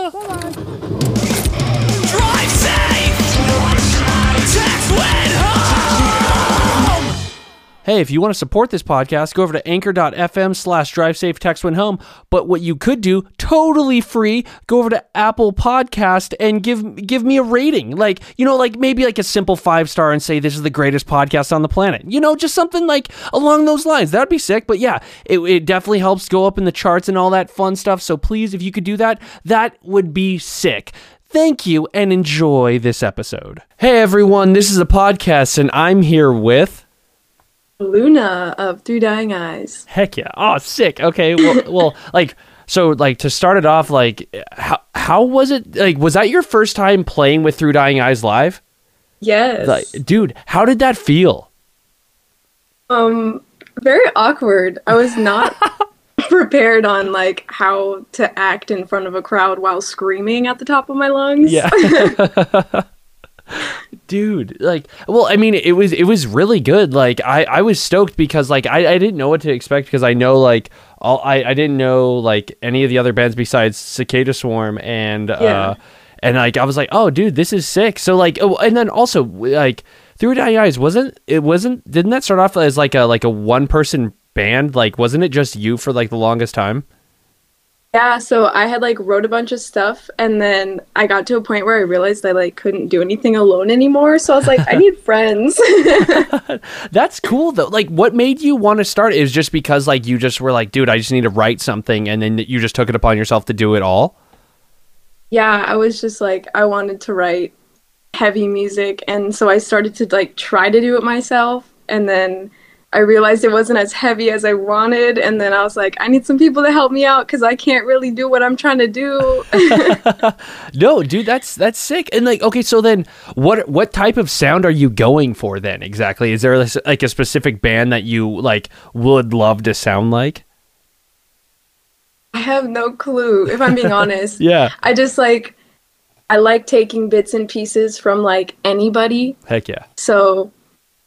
ya. Drive Hey, if you want to support this podcast, go over to anchor.fm slash drive safe text when home. But what you could do, totally free, go over to Apple Podcast and give give me a rating. Like, you know, like maybe like a simple five star and say this is the greatest podcast on the planet. You know, just something like along those lines. That'd be sick. But yeah, it, it definitely helps go up in the charts and all that fun stuff. So please, if you could do that, that would be sick. Thank you and enjoy this episode. Hey everyone, this is a podcast and I'm here with Luna of Through Dying Eyes. Heck yeah. Oh, sick. Okay. Well, well, like, so, like, to start it off, like, how how was it? Like, was that your first time playing with Through Dying Eyes live? Yes. Like, dude, how did that feel? um, very awkward. I was not prepared on like how to act in front of a crowd while screaming at the top of my lungs. Yeah. dude like well i mean it was it was really good. Like i i was stoked because like i i didn't know what to expect because i know like all i i didn't know like any of the other bands besides cicada swarm and Yeah. uh and like i was like oh dude this is sick. So like oh, and then also like through dying eyes wasn't it wasn't didn't that start off as like a like a one person band? Like wasn't it just you for like the longest time Yeah, so I had like wrote a bunch of stuff and then I got to a point where I realized I like couldn't do anything alone anymore. So I was like, I need friends. That's cool though. Like, what made you want to start? Is just because like you just were like, dude, I just need to write something, and then you just took it upon yourself to do it all. yeah, I was just like I wanted to write heavy music and so I started to like try to do it myself and then I realized it wasn't as heavy as I wanted and then I was like I need some people to help me out cuz I can't really do what I'm trying to do. No, dude, that's that's sick. And like, okay, so then what what type of sound are you going for then exactly? Is there like a specific band that you like would love to sound like? I have no clue if I'm being honest. Yeah. I just like I like taking bits and pieces from like anybody. Heck yeah. So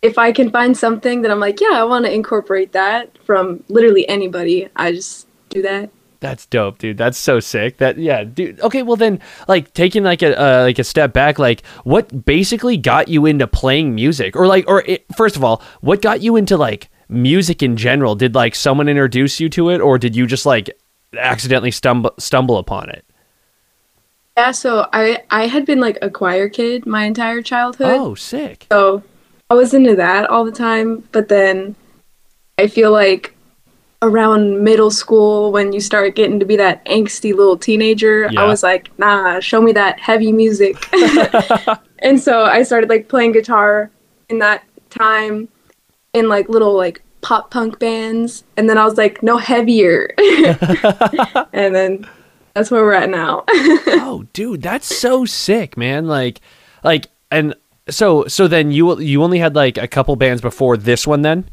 if I can find something that I'm like, yeah, I want to incorporate that from literally anybody, I just do that. That's dope, dude. That's so sick. That yeah, dude. Okay, well then, like taking like a uh, like a step back, like what basically got you into playing music, or like, or it, first of all, what got you into like music in general? Did like someone introduce you to it, or did you just like accidentally stumble stumble upon it? Yeah, so I I had been like a choir kid my entire childhood. Oh, sick. So I was into that all the time, but then I feel like around middle school when you start getting to be that angsty little teenager, Yeah. I was like, nah, show me that heavy music. and so I started like playing guitar in that time in like little like pop punk bands and then I was like, no heavier. and then that's where we're at now. oh, dude, that's so sick, man. Like, like, and so so then you you only had like a couple bands before this one, then.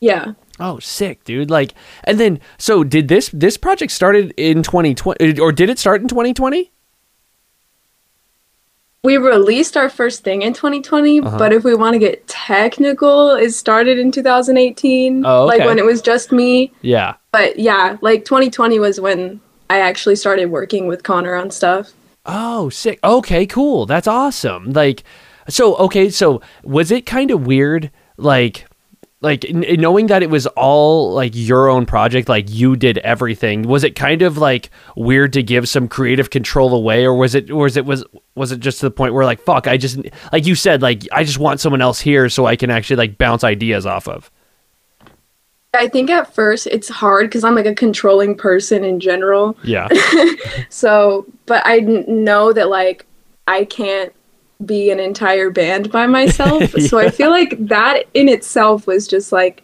yeah. Oh, sick, dude! Like, and then, so did this this project started in 2020, or did it start in 2020? We released our first thing in 2020, Uh-huh. but if we want to get technical, it started in 2018. Oh, okay. Like when it was just me. Yeah. But yeah, like 2020 was when I actually started working with Connor on stuff. Oh, sick. Okay, cool. That's awesome. Like, so okay, so was it kind of weird, like, like knowing that it was all like your own project, like you did everything. Was it kind of like weird to give some creative control away, or was it, or was it was was it just to the point where like fuck, I just like you said, like I just want someone else here so I can actually like bounce ideas off of. I think at first it's hard because I'm like a controlling person in general. Yeah. So, but I know that like I can't be an entire band by myself. So I feel like that in itself was just like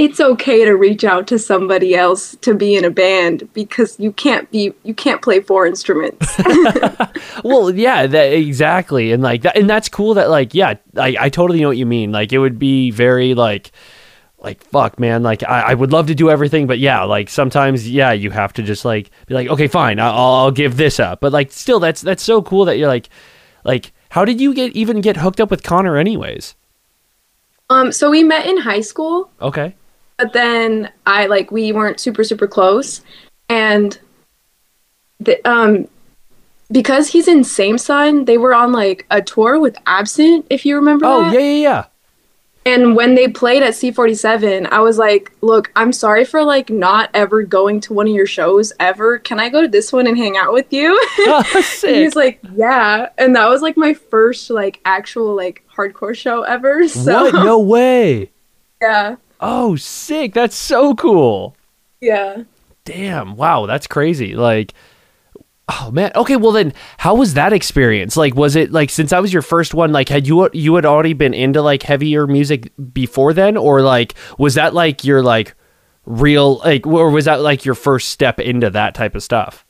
it's okay to reach out to somebody else to be in a band because you can't be you can't play four instruments. well yeah that exactly and like that and that's cool that like yeah I, I totally know what you mean like it would be very like like fuck man like I, I would love to do everything but yeah like sometimes yeah you have to just like be like okay fine I'll, I'll give this up but like still that's that's so cool that you're like like how did you get even get hooked up with connor anyways um so we met in high school, okay but then I like we weren't super super close and the, um because he's in Same sign, they were on like a tour with Absent, if you remember. Oh that. yeah, yeah, yeah. And when they played at C47, I was like, look, I'm sorry for like not ever going to one of your shows ever. Can I go to this one and hang out with you? Oh. He's like, yeah. And that was like my first like actual like hardcore show ever. So what? No way. yeah. Oh, sick. That's so cool. Yeah. Damn. Wow, that's crazy. Like Oh man. Okay, well then how was that experience? Like was it like since I was your first one like had you you had already been into like heavier music before then or like was that like your like real like or was that like your first step into that type of stuff?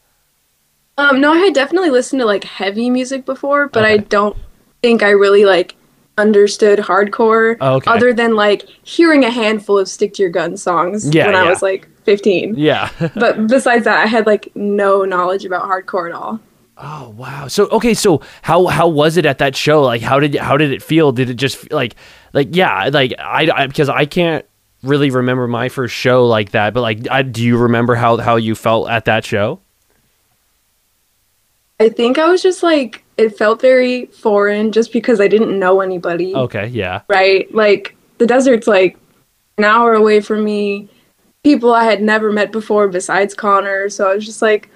Um, no, I had definitely listened to like heavy music before, but I don't think I really like understood hardcore Oh, okay. other than like hearing a handful of Stick To Your Guns songs Yeah, when I was like 15. Yeah. But besides that, I had like no knowledge about hardcore at all. Oh wow. So okay, so how how was it at that show? Like how did how did it feel? Did it just like like yeah, like I, I because I can't really remember my first show like that, but like I, do you remember how how you felt at that show? I think I was just like it felt very foreign just because I didn't know anybody. Okay, yeah. Right? Like the desert's like an hour away from me. People I had never met before besides Connor, so I was just like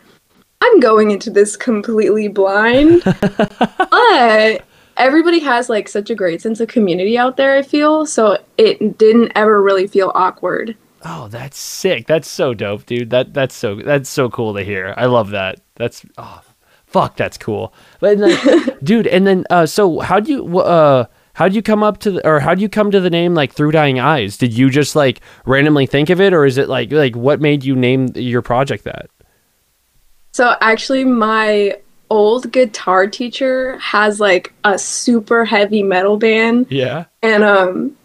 I'm going into this completely blind. but everybody has like such a great sense of community out there, I feel, so it didn't ever really feel awkward. Oh, that's sick. That's so dope, dude. That that's so that's so cool to hear. I love that. That's oh, fuck, that's cool. But then, dude, and then uh, so how do you uh how do you come up to the, or how do you come to the name like Through Dying Eyes? Did you just like randomly think of it, or is it like like what made you name your project that? So actually my old guitar teacher has like a super heavy metal band Yeah. and um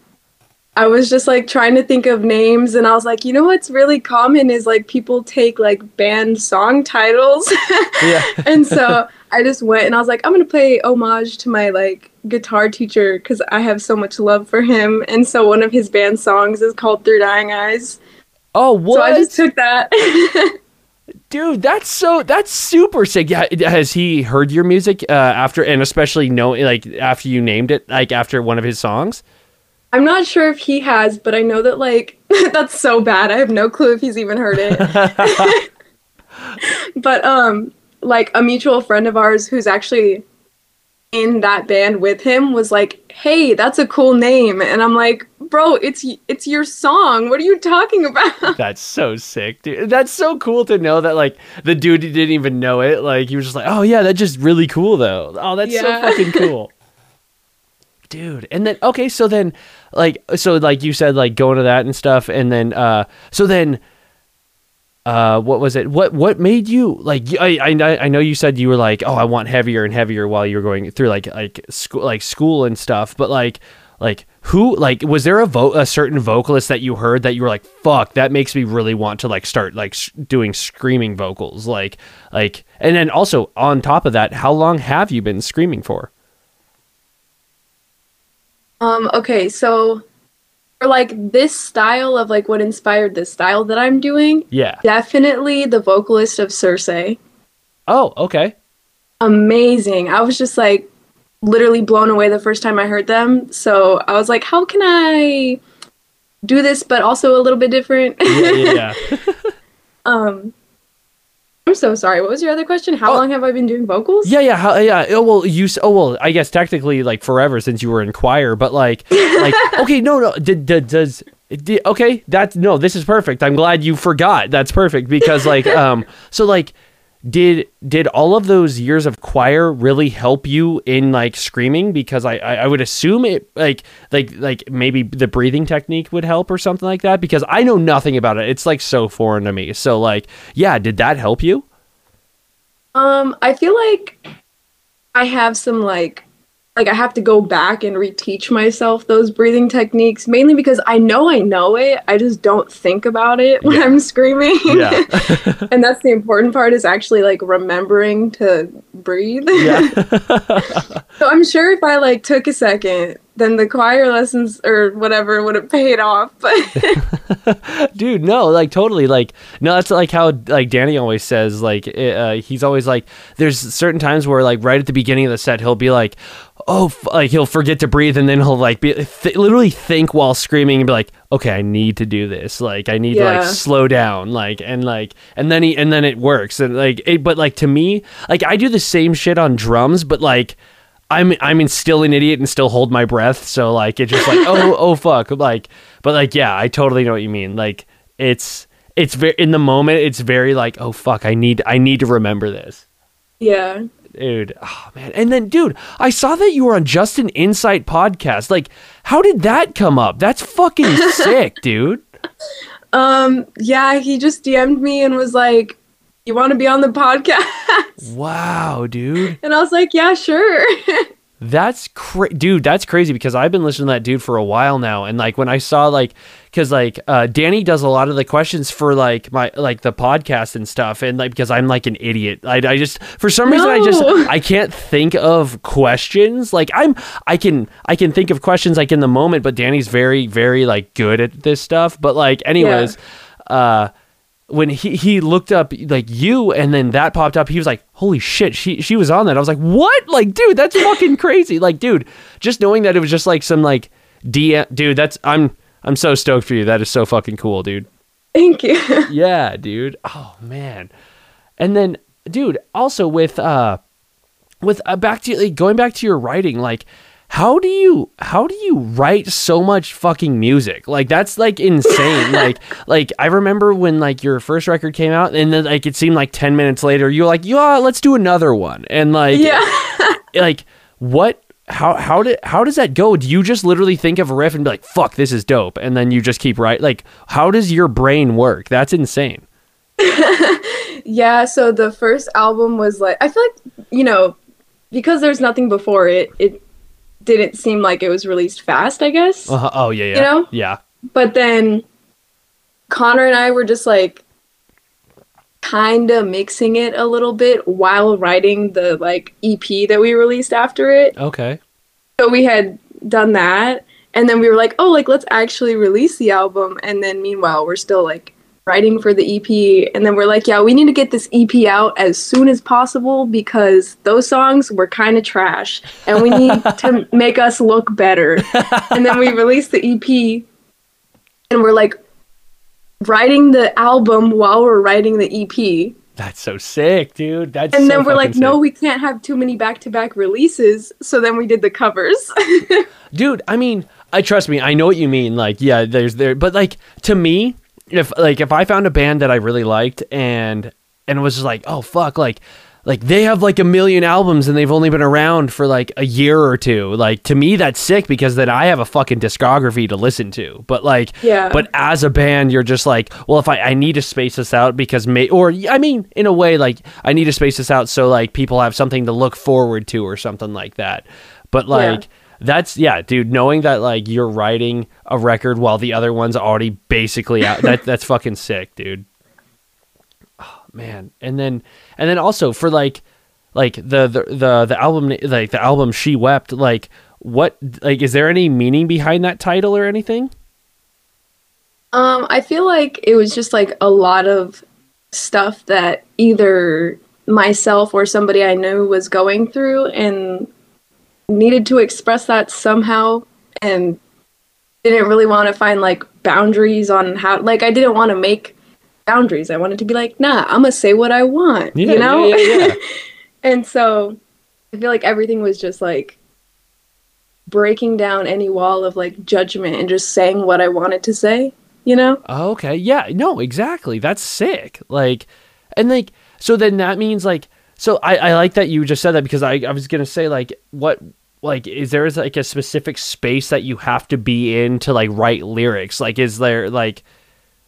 I was just like trying to think of names and I was like, you know what's really common is like people take like band song titles. Yeah. and so I just went and I was like, I'm gonna play homage to my like guitar teacher because I have so much love for him. And so one of his band songs is called Through Dying Eyes. Oh, what? So I just took that. Dude, that's so that's super sick. Yeah, has he heard your music uh, after and especially know like after you named it like after one of his songs? I'm not sure if he has, but I know that like that's so bad. I have no clue if he's even heard it. but um like a mutual friend of ours who's actually in that band with him was like, "Hey, that's a cool name." And I'm like, "Bro, it's it's your song. What are you talking about?" That's so sick, dude. That's so cool to know that like the dude didn't even know it. Like he was just like, "Oh yeah, that's just really cool though." Oh, that's so fucking cool. Dude, and then okay, so then like so like you said like going to that and stuff and then uh so then uh what was it? What what made you like I I know you said you were like, "Oh, I want heavier and heavier" while you were going through like like school like school and stuff, but like like who like was there a vo- a certain vocalist that you heard that you were like fuck that makes me really want to like start like s- doing screaming vocals like like and then also on top of that how long have you been screaming for Um okay, so for like this style of like what inspired this style that I'm doing, yeah definitely the vocalist of Circe. oh okay amazing. I was just like literally blown away the first time I heard them. So I was like, how can I do this but also a little bit different? yeah yeah, yeah. um I'm so sorry. What was your other question? How Oh. long have I been doing vocals? Yeah, yeah, how, yeah. Oh well, you. Oh well, I guess technically like forever since you were in choir, but like, like okay, no, no. Did, did does did, okay? That's no. This is perfect. I'm glad you forgot. That's perfect because like, um, so like, did did all of those years of choir really help you in like screaming? Because I I, I would assume it like like like maybe the breathing technique would help or something like that. Because I know nothing about it. It's like so foreign to me. So like, yeah, did that help you? Um, I feel like I have some like like I have to go back and reteach myself those breathing techniques mainly because I know I know it. I just don't think about it when Yeah. I'm screaming. Yeah. and that's the important part is actually like remembering to breathe. Yeah. so I'm sure if I like took a second then the choir lessons or whatever would have paid off. But dude no like totally like no that's like how like danny always says like uh, he's always like there's certain times where like right at the beginning of the set he'll be like oh f-, like he'll forget to breathe and then he'll like be th- literally think while screaming and be like okay i need to do this. Like i need to like slow down. Like and like and then he and then it works. And like it, but like to me like i do the same shit on drums but like I'm I'm still an idiot and still hold my breath. So like it's just like oh oh fuck like but like yeah I totally know what you mean. Like it's it's very in the moment it's very like oh fuck I need I need to remember this. yeah. Dude, oh man. And then dude, I saw that you were on Justin Insight podcast. Like how did that come up? That's fucking sick, dude. Um yeah, he just DM'd me and was like, "You want to be on the podcast?" Wow, dude. And I was like, "Yeah, sure." That's cra- dude. That's crazy because I've been listening to that dude for a while now, and like when I saw like, because like uh, Danny does a lot of the questions for like my like the podcast and stuff, and like because I'm like an idiot, I, I just for some reason I just I can't think of questions. Like I'm I can I can think of questions like in the moment, but Danny's very very like good at this stuff. But like anyways, uh when he, he looked up like you and then that popped up, he was like, "Holy shit, she she was on that." I was like, "What? Like, dude, that's fucking crazy!" Like, dude, just knowing that it was just like some like DM, dude. That's I'm I'm so stoked for you. That is so fucking cool, dude. Thank you. Yeah, dude. Oh man. And then, dude, also with uh, with uh, back to like, going back to your writing, like. How do you how do you write so much fucking music? Like that's like insane. like like I remember when like your first record came out and then like it seemed like 10 minutes later you're like, "Yeah, let's do another one." And like yeah. like what how how did how does that go? Do you just literally think of a riff and be like, "Fuck, this is dope," and then you just keep writing? Like, how does your brain work? That's insane. Yeah, so the first album was like I feel like, you know, because there's nothing before it, it didn't seem like it was released fast, I guess. Uh, oh yeah, yeah, You know? yeah. But then Connor and I were just like kind of mixing it a little bit while writing the like EP that we released after it. Okay. So we had done that and then we were like, "Oh, like let's actually release the album." And then meanwhile, we're still like writing for the EP and then we're like, "Yeah, we need to get this EP out as soon as possible because those songs were kind of trash and we need to make us look better." and then we released the EP and we're like writing the album while we're writing the EP. That's so sick, dude. That's And so then we're like, fucking no, we can't have too many back to back releases. So then we did the covers. dude. I mean, I trust me. I know what you mean. Like, yeah, there's there, but like to me, if like if I found a band that I really liked and and was just like, oh fuck, like like they have like a million albums and they've only been around for like a year or two. Like to me, that's sick because then I have a fucking discography to listen to. But like, Yeah. But as a band, you're just like, well, if I I need to space this out because may or I mean, in a way, like I need to space this out so like people have something to look forward to or something like that. But like. That's yeah, dude. Knowing that like you're writing a record while the other one's already basically out, that that's fucking sick, dude. Oh man, and then and then also for like like the the the, the album like the album she wept like what like is there any meaning behind that title or anything? um, I feel like it was just like a lot of stuff that either myself or somebody I knew was going through and needed to express that somehow and didn't really want to find like boundaries on how like I didn't want to make boundaries. I wanted to be like, nah, I'm gonna say what I want. Yeah, you know? yeah, yeah, yeah. and so I feel like everything was just like breaking down any wall of like judgment and just saying what I wanted to say, you know? Oh, okay. Yeah. No, exactly. That's sick. Like, and like, so then that means like, so I, I like that you just said that because I, I was to say like, what, like, is there like a specific space that you have to be in to like write lyrics? Like, is there like,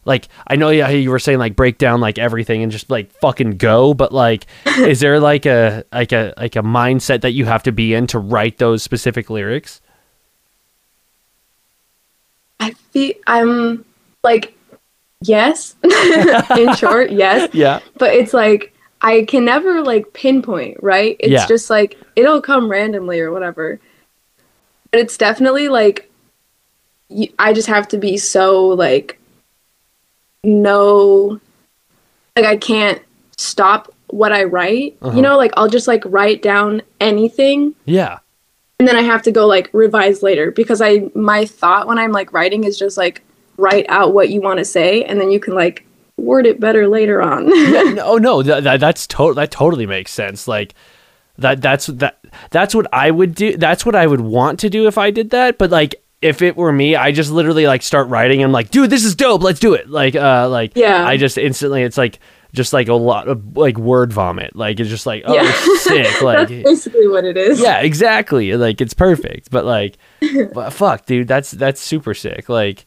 like, I know yeah, you were saying like break down like everything and just like fucking go, but like, is there like a, like a, like a mindset that you have to be in to write those specific lyrics? I feel I'm like yes. in short, yes. Yeah. But it's like I can never like pinpoint, right? It's Yeah. just like it'll come randomly or whatever. but it's definitely like I just have to be so like no like I can't stop what I write. Uh-huh. You know, like I'll just like write down anything Yeah. and then I have to go like revise later because I my thought when I'm like writing is just like write out what you want to say and then you can like word it better later on. no, no, that, that that's to- that totally makes sense. Like that that's that that's what I would do. That's what I would want to do if I did that. But like if it were me, I just literally like start writing. I'm like, dude, this is dope. Let's do it. Like uh like Yeah. I just instantly it's like just like a lot of like word vomit. Like it's just like oh Yeah. sick. Like That's basically what it is. yeah, exactly. Like it's perfect. But like, but fuck, dude, that's that's super sick. Like,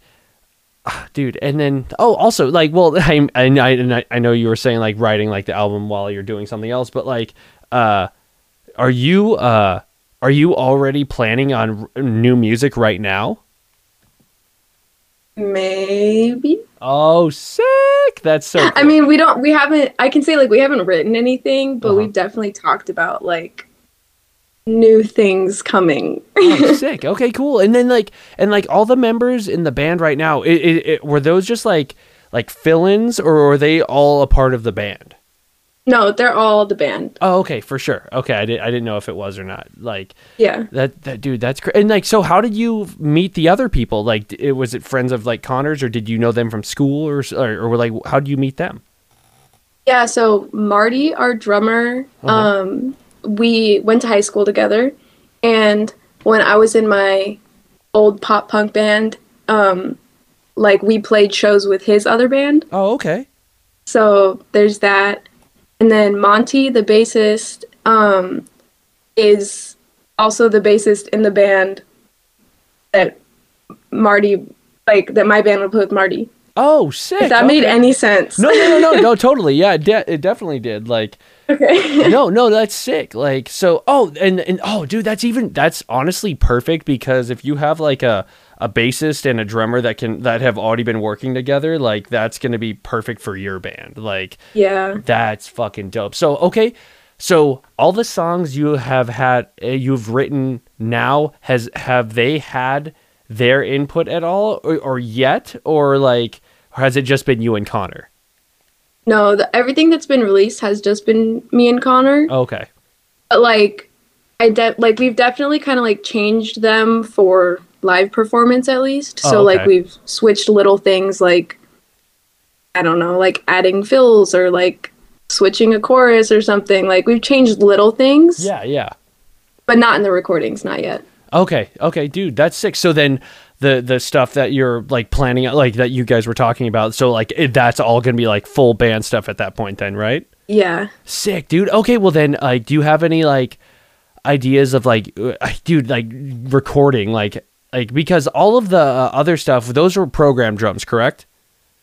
dude, and then oh, also like, well, I I I, know you were saying like writing like the album while you're doing something else, but like, uh, are you uh are you already planning on r- new music right now? Maybe. Oh, sick! That's so. I mean, we don't we haven't I can say like we haven't written anything, but Uh-huh. we've definitely talked about like new things coming. oh, sick. Okay, cool. And then like and like all the members in the band right now, it, it, it, were those just like like fill-ins or were they all a part of the band? no, they're all the band. Oh, okay, for sure. Okay, I did. I didn't know if it was or not. Like Yeah. that. That dude. That's great. And like, so how did you meet the other people? Like, it, was it friends of like Connors, or did you know them from school, or or, or like, how did you meet them? Yeah, so Marty, our drummer, Uh-huh. um, we went to high school together, and when I was in my old pop punk band, um, like we played shows with his other band. Oh, okay. So there's that, and then Monty, the bassist, um, is also the bassist in the band that Marty, like that my band would play with Marty. Oh, sick. If that made any sense. No, no, no, no, no. Totally. Yeah, it, de- it definitely did. Like. Okay. no, no, that's sick. Like so oh and and oh dude, that's even that's honestly perfect because if you have like a a bassist and a drummer that can that have already been working together, like that's going to be perfect for your band. Like yeah. that's fucking dope. So okay, so all the songs you have had uh, you've written now has have they had their input at all or, or yet or like has it just been you and Connor? No, the, everything that's been released has just been me and Connor. Oh, okay. But like, I de- like we've definitely kind of like changed them for live performance at least. Oh, So like we've switched little things like I don't know, like adding fills or like switching a chorus or something. Like we've changed little things, Yeah, yeah. but not in the recordings, not yet. Okay, okay, dude, that's sick. So then the the stuff that you're like planning like that you guys were talking about, so like it, that's all to be like full band stuff at that point then, right? Yeah. Sick, dude. Okay, well then like do you have any like ideas of like uh, dude like recording like like because all of the uh, other stuff those were program drums, correct?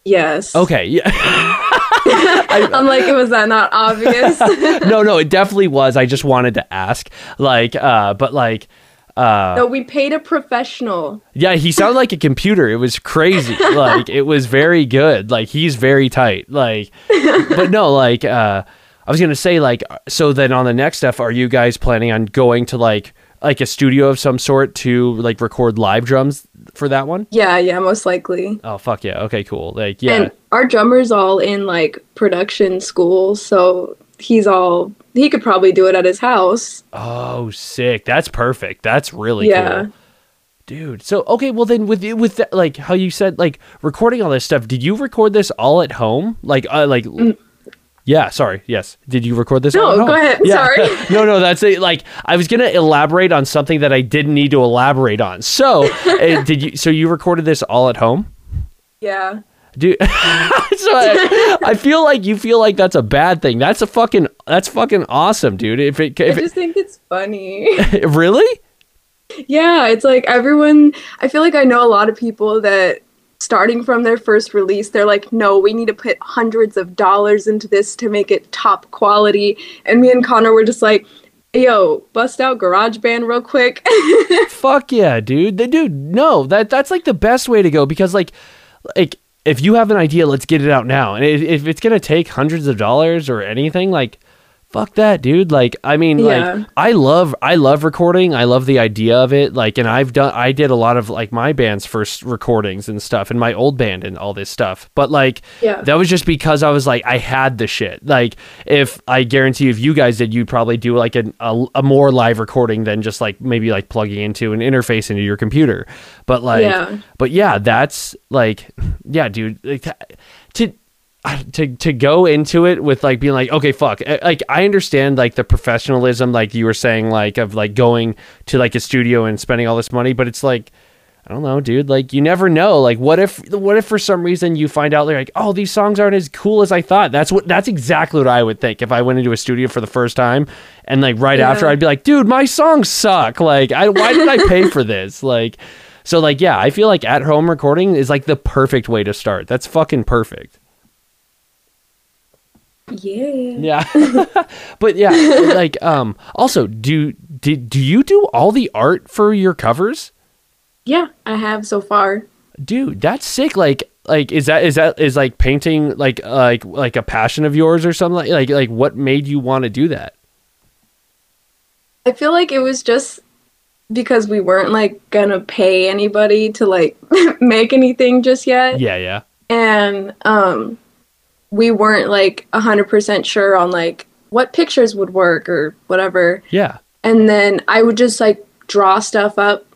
Yes. Okay, yeah. I'm like, was that not obvious? no, no, it definitely was. I just wanted to ask like uh but like uh no, we paid a professional. Yeah, he sounded like a computer. It was crazy. Like it was very good. Like he's very tight. Like but no, like uh I was going to say like so then on the next stuff are you guys planning on going to like like a studio of some sort to like record live drums for that one? Yeah, yeah, most likely. Oh fuck yeah. Okay, cool. Like yeah. And our drummer's all in like production school, so he's all he could probably do it at his house. oh, sick. That's perfect. That's really Yeah. cool. Dude, so okay, well then with with that, like how you said like recording all this stuff, did you record this all at home? Like uh, like Yeah, sorry. Yes. Did you record this? Mm. No, all at home? go ahead. Yeah. Sorry. no, no, that's it. Like I was gonna elaborate on something that I didn't need to elaborate on. So, uh, did you? So you recorded this all at home? Yeah. Dude, so I, I feel like you feel like that's a bad thing. That's a fucking that's fucking awesome, dude. If it, I if just think it's funny. really, yeah, it's like everyone I feel like I know a lot of people that starting from their first release, they're like, no, we need to put hundreds of dollars into this to make it top quality. And me and Connor were just like, yo, bust out GarageBand real quick. fuck yeah, dude. The dude, no, that that's like the best way to go because like, like if you have an idea, let's get it out now. And if, if it's gonna take hundreds of dollars or anything, like, fuck that dude. Like i mean Yeah. like i love i love recording. I love the idea of it. Like and i've done i did a lot of like my band's first recordings and stuff and my old band and all this stuff. But like Yeah. that was just because i was like i had the shit. Like if i guarantee you if you guys did you'd probably do like an, a, a more live recording than just like maybe like plugging into an interface into your computer. But like Yeah. but yeah that's like yeah dude. Like, to to to go into it with like being like okay fuck. Uh, like i understand like the professionalism like you were saying like of like going to like a studio and spending all this money but it's like i don't know dude. Like you never know. Like what if what if for some reason you find out like oh these songs aren't as cool as i thought. That's what that's exactly what i would think if i went into a studio for the first time and like right Yeah. after i'd be like dude my songs suck. Like i why did i pay for this? Like so like yeah i feel like at home recording is like the perfect way to start. That's fucking perfect Yeah. yeah. but yeah, like um also do did do you do all the art for your covers? Yeah, I have so far. Dude, that's sick. Like like is that is that is like painting like uh, like like a passion of yours or something like like like what made you want to do that? I feel like it was just because we weren't like gonna pay anybody to like make anything just yet. Yeah, yeah. And um we weren't like 100% sure on like what pictures would work or whatever. Yeah. And then I would just like draw stuff up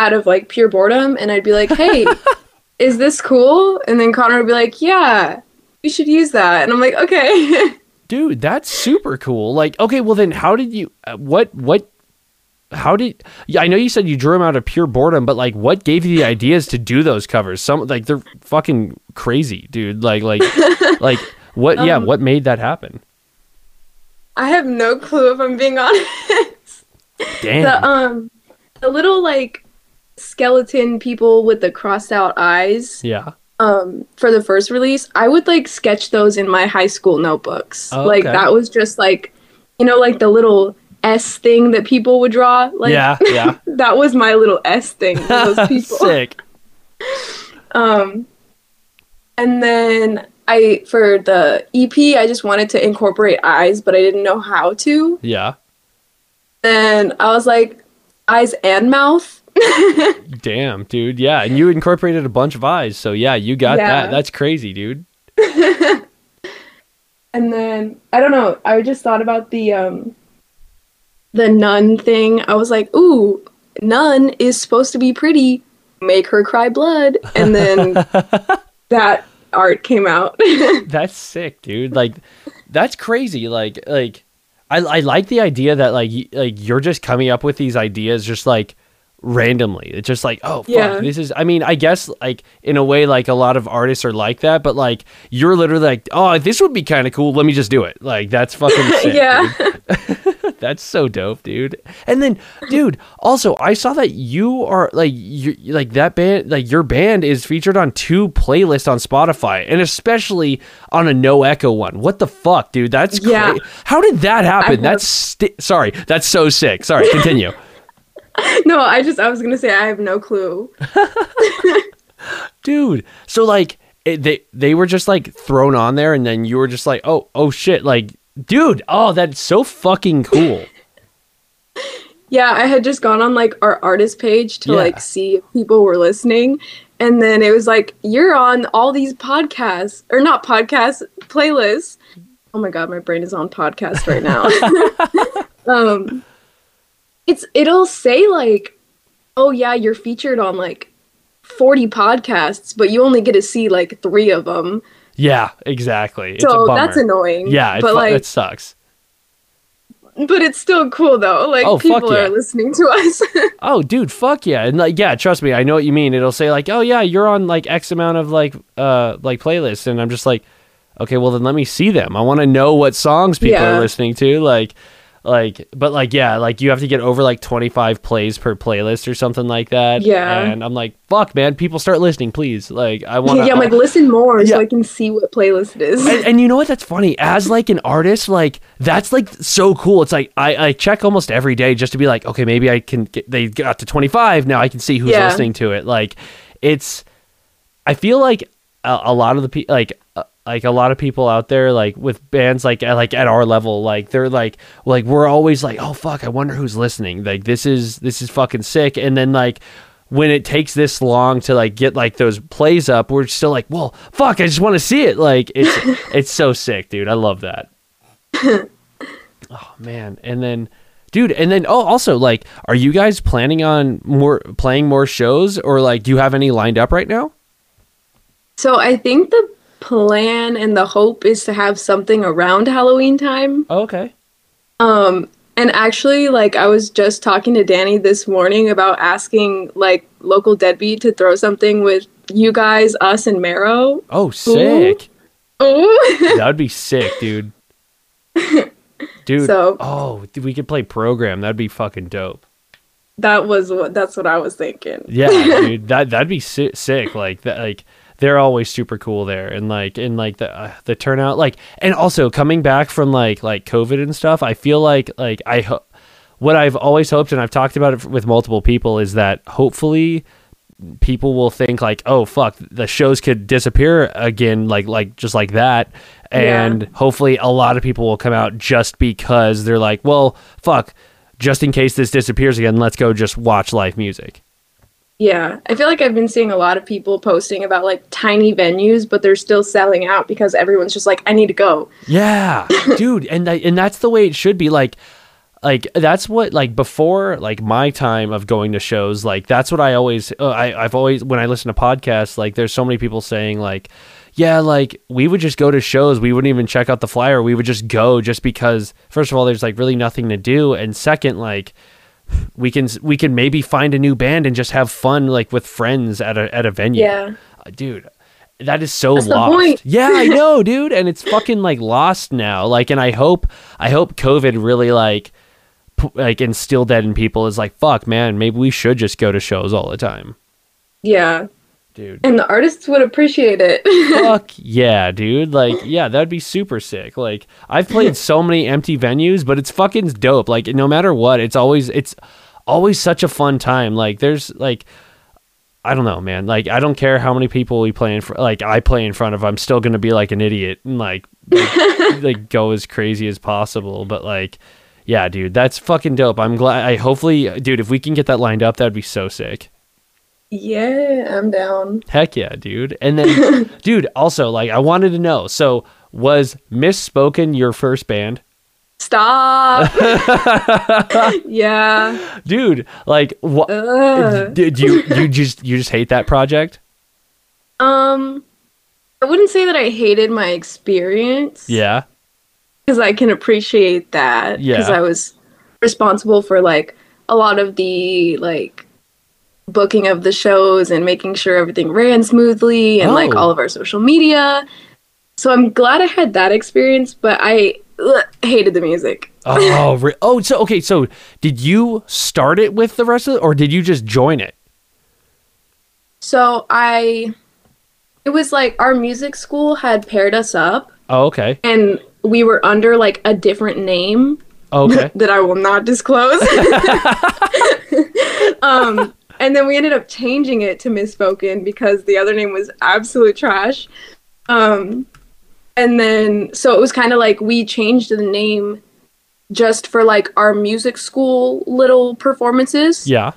out of like pure boredom and I'd be like, "Hey, is this cool?" And then Connor would be like, "Yeah, we should use that." And I'm like, "Okay." Dude, that's super cool. Like okay, well then how did you uh, what what how did yeah, I know you said you drew them out of pure boredom, but like what gave you the ideas to do those covers? Some like they're fucking crazy, dude. Like like like what yeah, Um, what made that happen? I have no clue if I'm being honest. Damn. the um the little like skeleton people with the crossed out eyes yeah. um for the first release i would like sketch those in my high school notebooks Oh, like that was just like you know like the little s thing that people would draw like yeah, yeah. that was my little s thing for those people Sick. um and then i for the ep i just wanted to incorporate eyes but i didn't know how to Yeah. then i was like eyes and mouth Damn, dude. Yeah, and you incorporated a bunch of eyes, so yeah, you got Yeah. that. That's crazy, dude. And then I don't know. I just thought about the um the nun thing. I was like, "Ooh, nun is supposed to be pretty. Make her cry blood." And then that art came out. That's sick, dude. Like that's crazy. Like like I I like the idea that like y- like you're just coming up with these ideas just like randomly. It's just like, oh fuck, Yeah. this is I mean, I guess like in a way like a lot of artists are like that, but like you're literally like, "Oh, this would be kind of cool. Let me just do it." Like that's fucking sick. yeah. That's so dope, dude. And then, dude, also I saw that you are like you like that band like your band is featured on two playlists on Spotify and especially on a no echo one. What the fuck, dude? That's Yeah. cra- How did that happen? That's sorry. That's so sick. Sorry, continue. No, I just I was going to say I have no clue. dude. So like it, they they were just like thrown on there and then you were just like, "Oh, oh shit." Like, dude, oh, that's so fucking cool. Yeah, I had just gone on like our artist page to Yeah. like see if people were listening. And then it was like, you're on all these podcasts, or not podcasts, playlists. Oh my god, my brain is on podcast right now. um, it's it'll say like, oh yeah, you're featured on like 40 podcasts, but you only get to see like three of them. Yeah, exactly. It's a so that's annoying. Yeah, it, but like, it sucks. but it's still cool though. Like Oh, people yeah. are listening to us. Oh, dude, fuck yeah. And like yeah, trust me, I know what you mean. It'll say like, "Oh yeah, you're on like X amount of like uh like playlists." And I'm just like, "Okay, well then let me see them. I want to know what songs people Yeah. are listening to." Like like but like yeah, like you have to get over like 25 plays per playlist or something like that. Yeah. And I'm like, "Fuck, man, people start listening, please." Like I want yeah, I'm like listen more Yeah. so I can see what playlist it is. and, and you know what that's funny as like an artist like that's like so cool it's like I, I check almost every day just to be like okay maybe i can get they got to 25 now i can see who's Yeah. listening to it like it's i feel like a, a lot of the people like like a lot of people out there like with bands like at, like at our level like they're like like we're always like oh fuck i wonder who's listening. Like this is this is fucking sick. And then like when it takes this long to like get like those plays up we're still like well fuck i just want to see it. Like it's it's so sick dude. I love that. Oh man. And then dude and then oh also like are you guys planning on more playing more shows? Or like do you have any lined up right now? So I think the plan and the hope is to have something around Halloween time. oh, okay Um, and actually, like I was just talking to Danny this morning about asking like local deadbeat to throw something with you guys, us, and Marrow. oh sick Ooh. that would be sick dude dude So- oh we could play program that'd be fucking dope that was what that's what I was thinking. Yeah, dude, that that'd be si- sick. Like that, like they're always super cool there, and like and like the uh, the turnout, like and also coming back from like like COVID and stuff. I feel like like I ho- what I've always hoped, and I've talked about it with multiple people, is that hopefully people will think like, oh fuck, the shows could disappear again, like like just like that, and Yeah. hopefully a lot of people will come out just because they're like, well, fuck. Just in case this disappears again, let's go just watch live music. Yeah, I feel like I've been seeing a lot of people posting about like tiny venues, but they're still selling out because everyone's just like, I need to go. Yeah, dude, and and that's the way it should be. Like, like that's what like before like my time of going to shows. Like that's what I always uh, I I've always when I listen to podcasts. Like there's so many people saying like, yeah, like we would just go to shows. We wouldn't even check out the flyer. We would just go just because first of all, there's like really nothing to do, and second, like we can we can maybe find a new band and just have fun like with friends at a at a venue. Yeah. Uh, dude that is so That's lost yeah i know dude and it's fucking like lost now like and i hope i hope covid really like p- like instilled that in people is like fuck man maybe we should just go to shows all the time Yeah. Dude And the artists would appreciate it. fuck yeah dude like yeah that'd be super sick like i've played so many empty venues but it's fucking dope like no matter what it's always it's always such a fun time like there's like I don't know, man. Like, I don't care how many people we play in front. Like, I play in front of. I'm still gonna be like an idiot and like, like, like go as crazy as possible. But like, yeah, dude, that's fucking dope. I'm glad. I hopefully, dude, if we can get that lined up, that'd be so sick. Yeah, I'm down. Heck yeah, dude. And then, dude, also like, I wanted to know. So, was Misspoken your first band, Stop. yeah. dude? Like, what? Did you you just you just hate that project? Um, I wouldn't say that I hated my experience. Yeah. Because I can appreciate that. Yeah. Because I was responsible for like a lot of the like booking of the shows and making sure everything ran smoothly and like Oh. all of our social media. So I'm glad I had that experience, but I ugh, hated the music. Oh, re- oh, so okay. So, did you start it with the rest of it, or did you just join it? So I, it was like our music school had paired us up, Oh, okay. and we were under like a different name Oh, Okay. that I will not disclose. um, and then we ended up changing it to Misspoken because the other name was absolute trash. Um, and then so it was kind of like we changed the name just for like our music school little performances. yeah.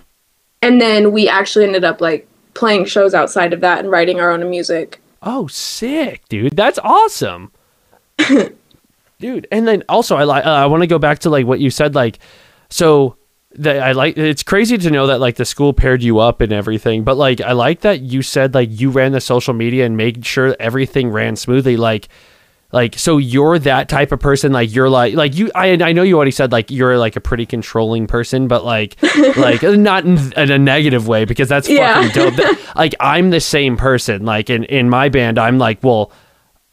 And then we actually ended up like playing shows outside of that and writing our own music. Oh, sick, dude. That's awesome. dude, and then also I like uh, I want to go back to like what you said like so that I like it's crazy to know that like the school paired you up and everything, but like I like that you said like you ran the social media and made sure everything ran smoothly like like so you're that type of person like you're like like you I I know you already said like you're like a pretty controlling person but like like not in, in a negative way because that's Yeah. fucking dope. That- like I'm the same person like in in my band I'm like well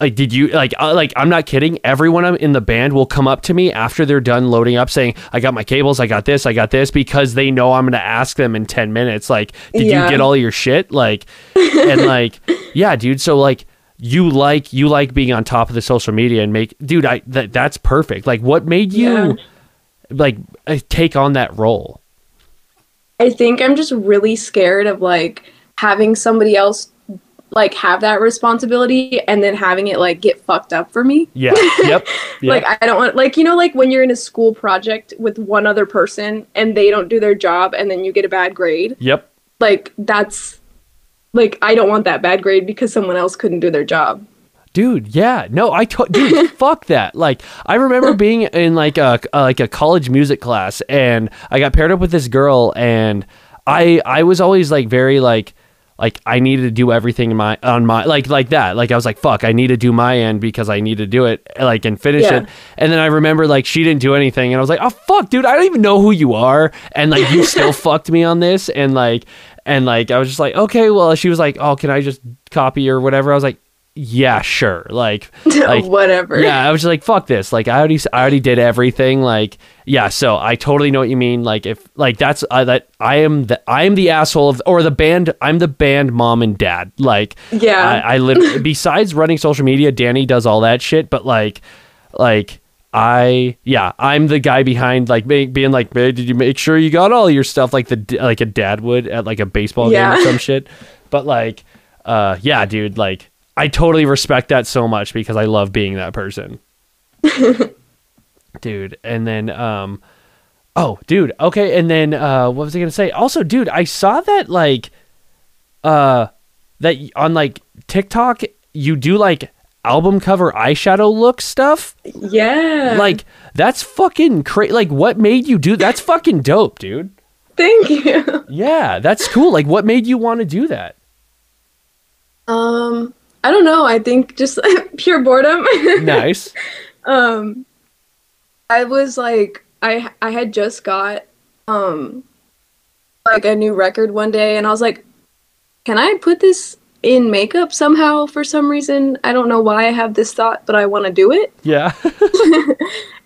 like did you like uh, like I'm not kidding. Everyone in the band will come up to me after they're done loading up saying I got my cables I got this I got this because they know I'm going to ask them in 10 minutes like did you get all your shit? Like and like yeah dude. So like you like you like being on top of the social media and make dude I that that's perfect. Like what made you Yeah. like uh, take on that role? I think I'm just really scared of like having somebody else like have that responsibility and then having it like get fucked up for me. Yeah. Yep. Yeah. Like I don't want like you know like when you're in a school project with one other person and they don't do their job and then you get a bad grade. yep. Like that's like I don't want that bad grade because someone else couldn't do their job. Dude, yeah, no, I to- dude, fuck that. Like, I remember being in like a uh, like a college music class, and I got paired up with this girl, and I I was always like very like like I needed to do everything in my on my like like that. Like I was like, fuck, I need to do my end because I need to do it like and finish Yeah. it. And then I remember like she didn't do anything, and I was like, oh fuck, dude, I don't even know who you are, and like you still fucked me on this, and like and like I was just like, okay, well, she was like, oh, can I just copy or whatever? I was like. Yeah, sure. Like, like Whatever. yeah, I was just like, fuck this. Like, I already, I already did everything. Like, yeah. So I totally know what you mean. Like, if like that's uh, that I am the I am the asshole of or the band. I'm the band mom and dad. Like, Yeah. I, I live. besides running social media, Danny does all that shit. But like, like. I yeah, I'm the guy behind like be- being like, "Man, did you make sure you got all your stuff like the like a dad would at like a baseball Yeah. game or some shit?" But like, uh, yeah, dude, like I totally respect that so much because I love being that person. dude, and then um oh, dude, okay, and then uh what was I going to say? Also, dude, I saw that like uh that on like TikTok you do like album cover eyeshadow look stuff. Yeah. Like that's fucking crazy. Like what made you do that's fucking dope, dude. thank you. Yeah, that's cool. Like what made you want to do that? I don't know. I think just pure boredom. Nice. um I was like I I had just got um like a new record one day and I was like can I put this in makeup somehow for some reason? I don't know why I have this thought but I want to do it. Yeah.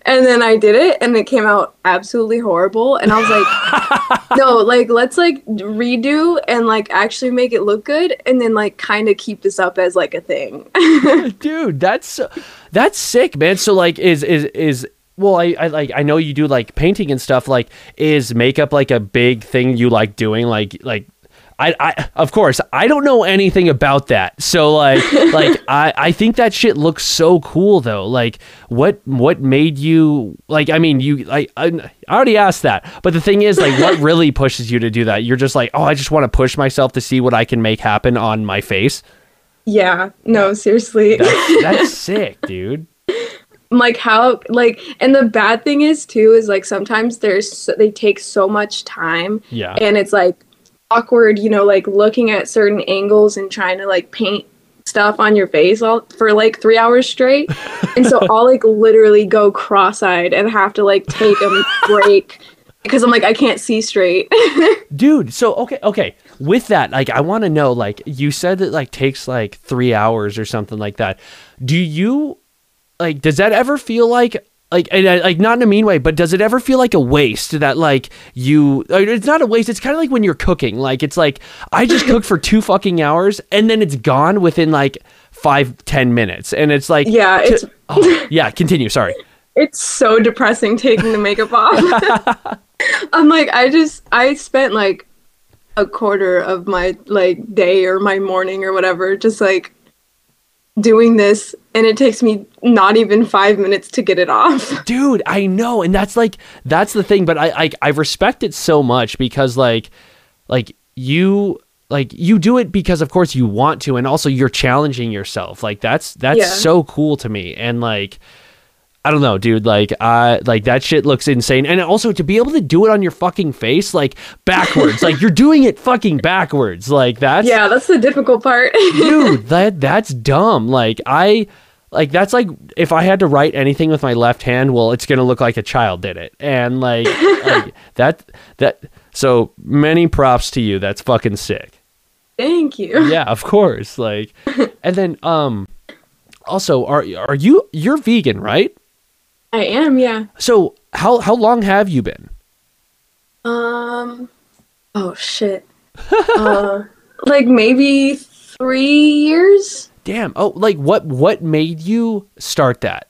And then I did it and it came out absolutely horrible and I was like no, like let's like redo and like actually make it look good and then like kind of keep this up as like a thing. dude that's that's sick man so like is is is well I, I like i know you do like painting and stuff like is makeup like a big thing you like doing like like I, I of course I don't know anything about that. So like like I, I think that shit looks so cool though. Like what what made you like I mean you like I, I already asked that. But the thing is like what really pushes you to do that? You're just like, "Oh, I just want to push myself to see what I can make happen on my face." yeah, no, seriously. That's, that's sick, dude. like how like and the bad thing is too is like sometimes there's so, they take so much time Yeah. and it's like awkward you know like looking at certain angles and trying to like paint stuff on your face all for like three hours straight. And so i'll like literally go cross-eyed and have to like take a break because i'm like i can't see straight. Dude so okay okay. With that like i want to know like you said it like takes like three hours or something like that. Do you like does that ever feel like like and, like not in a mean way but does it ever feel like a waste that like you uh, it's not a waste it's kind of like when you're cooking like it's like i just cooked for two fucking hours and then it's gone within like five ten minutes and it's like Yeah, to- it's- oh, yeah continue sorry it's so depressing taking the makeup off. I'm like, I just I spent like a quarter of my like day or my morning or whatever just like doing this and it takes me not even 5 minutes to get it off. dude i know and that's like that's the thing but i i, I respect it so much because like like you like you do it because of course you want to and also you're challenging yourself like that's that's Yeah. so cool to me and like I don't know, dude. Like, I like that shit looks insane, and also to be able to do it on your fucking face, like backwards, like you're doing it fucking backwards, like that's yeah, that's the difficult part. dude that that's dumb like i like that's like if i had to write anything with my left hand well it's gonna look like a child did it and like, like that that so many props to you that's fucking sick Thank you. yeah of course like and then um also are are you you're vegan right I am, yeah. so how how long have you been Um oh shit. uh like maybe 3 years? damn oh like what what made you start that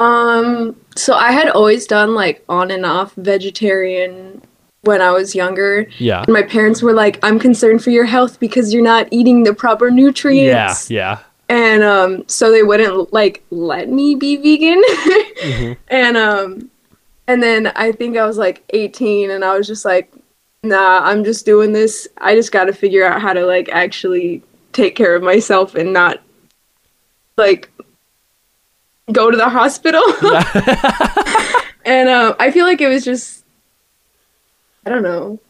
Um, so I had always done like on and off vegetarian when I was younger. Yeah. And my parents were like, I'm concerned for your health because you're not eating the proper nutrients." Yeah. Yeah. And um, so they wouldn't like let me be vegan. Mm-hmm. And um, and then I think I was like 18, and I was just like, Nah, I'm just doing this. I just got to figure out how to like actually take care of myself and not like go to the hospital. and um, I feel like it was just, I don't know.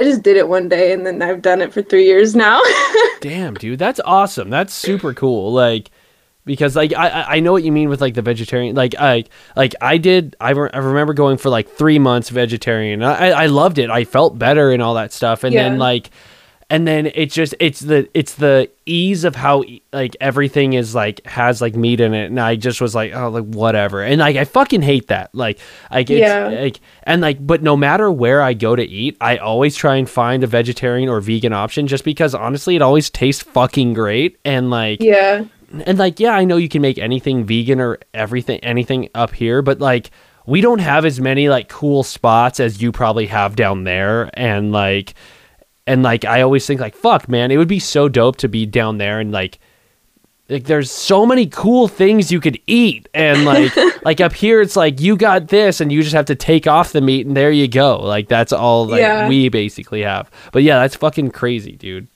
I just did it one day, and then I've done it for three years now. Damn, dude, that's awesome. That's super cool. Like, because like I I know what you mean with like the vegetarian. Like I like I did. I, re- I remember going for like three months vegetarian. I I loved it. I felt better and all that stuff. And then like, and then it's just it's the it's the ease of how like everything is like has like meat in it. And I just was like oh like whatever. And like I fucking hate that. Like like it's Yeah. like and like but no matter where I go to eat, I always try and find a vegetarian or vegan option just because honestly it always tastes fucking great and like yeah. and like yeah, I know you can make anything vegan or everything anything up here, but like we don't have as many like cool spots as you probably have down there and like and like I always think like fuck man, it would be so dope to be down there and like like there's so many cool things you could eat. And like like up here it's like you got this and you just have to take off the meat and there you go. Like that's all like Yeah. we basically have. But yeah that's fucking crazy dude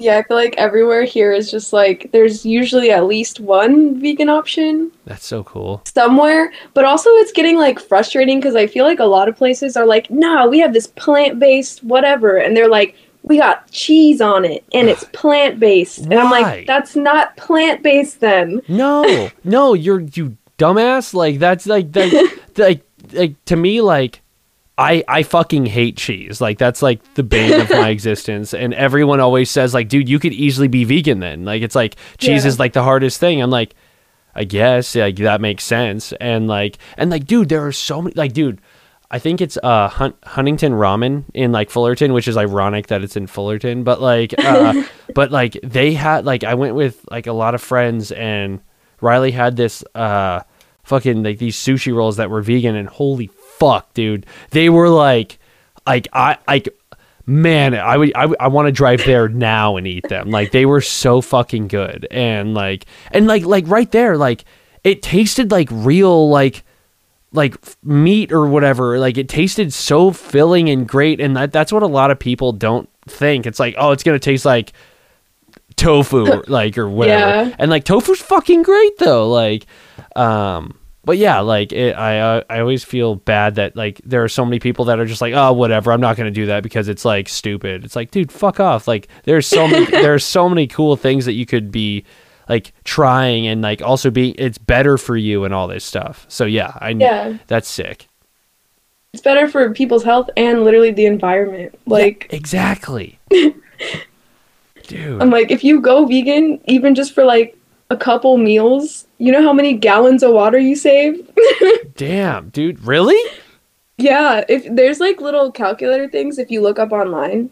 Yeah, I feel like everywhere here is just like there's usually at least one vegan option that's so cool somewhere, but also it's getting like frustrating because I feel like a lot of places are like, nah, we have this plant based whatever, and they're like, we got cheese on it and it's plant based, and I'm like, that's not plant based then. No, no, you're you dumbass. Like that's like that like like to me like I I fucking hate cheese. Like that's like the bane of my existence. And everyone always says like, dude, you could easily be vegan then. Like it's like cheese Yeah. is like the hardest thing. I'm like, I guess like that makes sense. And like and like, dude, there are so many like, dude. I think it's uh Hun- Huntington Ramen in like Fullerton, which is ironic that it's in Fullerton, but like uh but like they had like I went with like a lot of friends and Riley had this uh fucking like these sushi rolls that were vegan and holy fuck, dude. They were like like I like man, I would I, I want to drive there now and eat them. Like they were so fucking good. And like and like like right there like it tasted like real like like meat or whatever like it tasted so filling and great and that, that's what a lot of people don't think it's like oh it's gonna taste like tofu or, like or whatever Yeah. and like tofu's fucking great though like um but yeah like it, i uh, i always feel bad that like there are so many people that are just like oh whatever i'm not gonna do that because it's like stupid. It's like dude fuck off. Like there's so many there's so many cool things that you could be like trying and like also be it's better for you and all this stuff. So yeah i Yeah. that's sick. It's better for people's health and literally the environment. Like Yeah, exactly. Dude. I'm like, if you go vegan, even just for like a couple meals, you know how many gallons of water you save? damn dude really yeah, if there's like little calculator things if you look up online.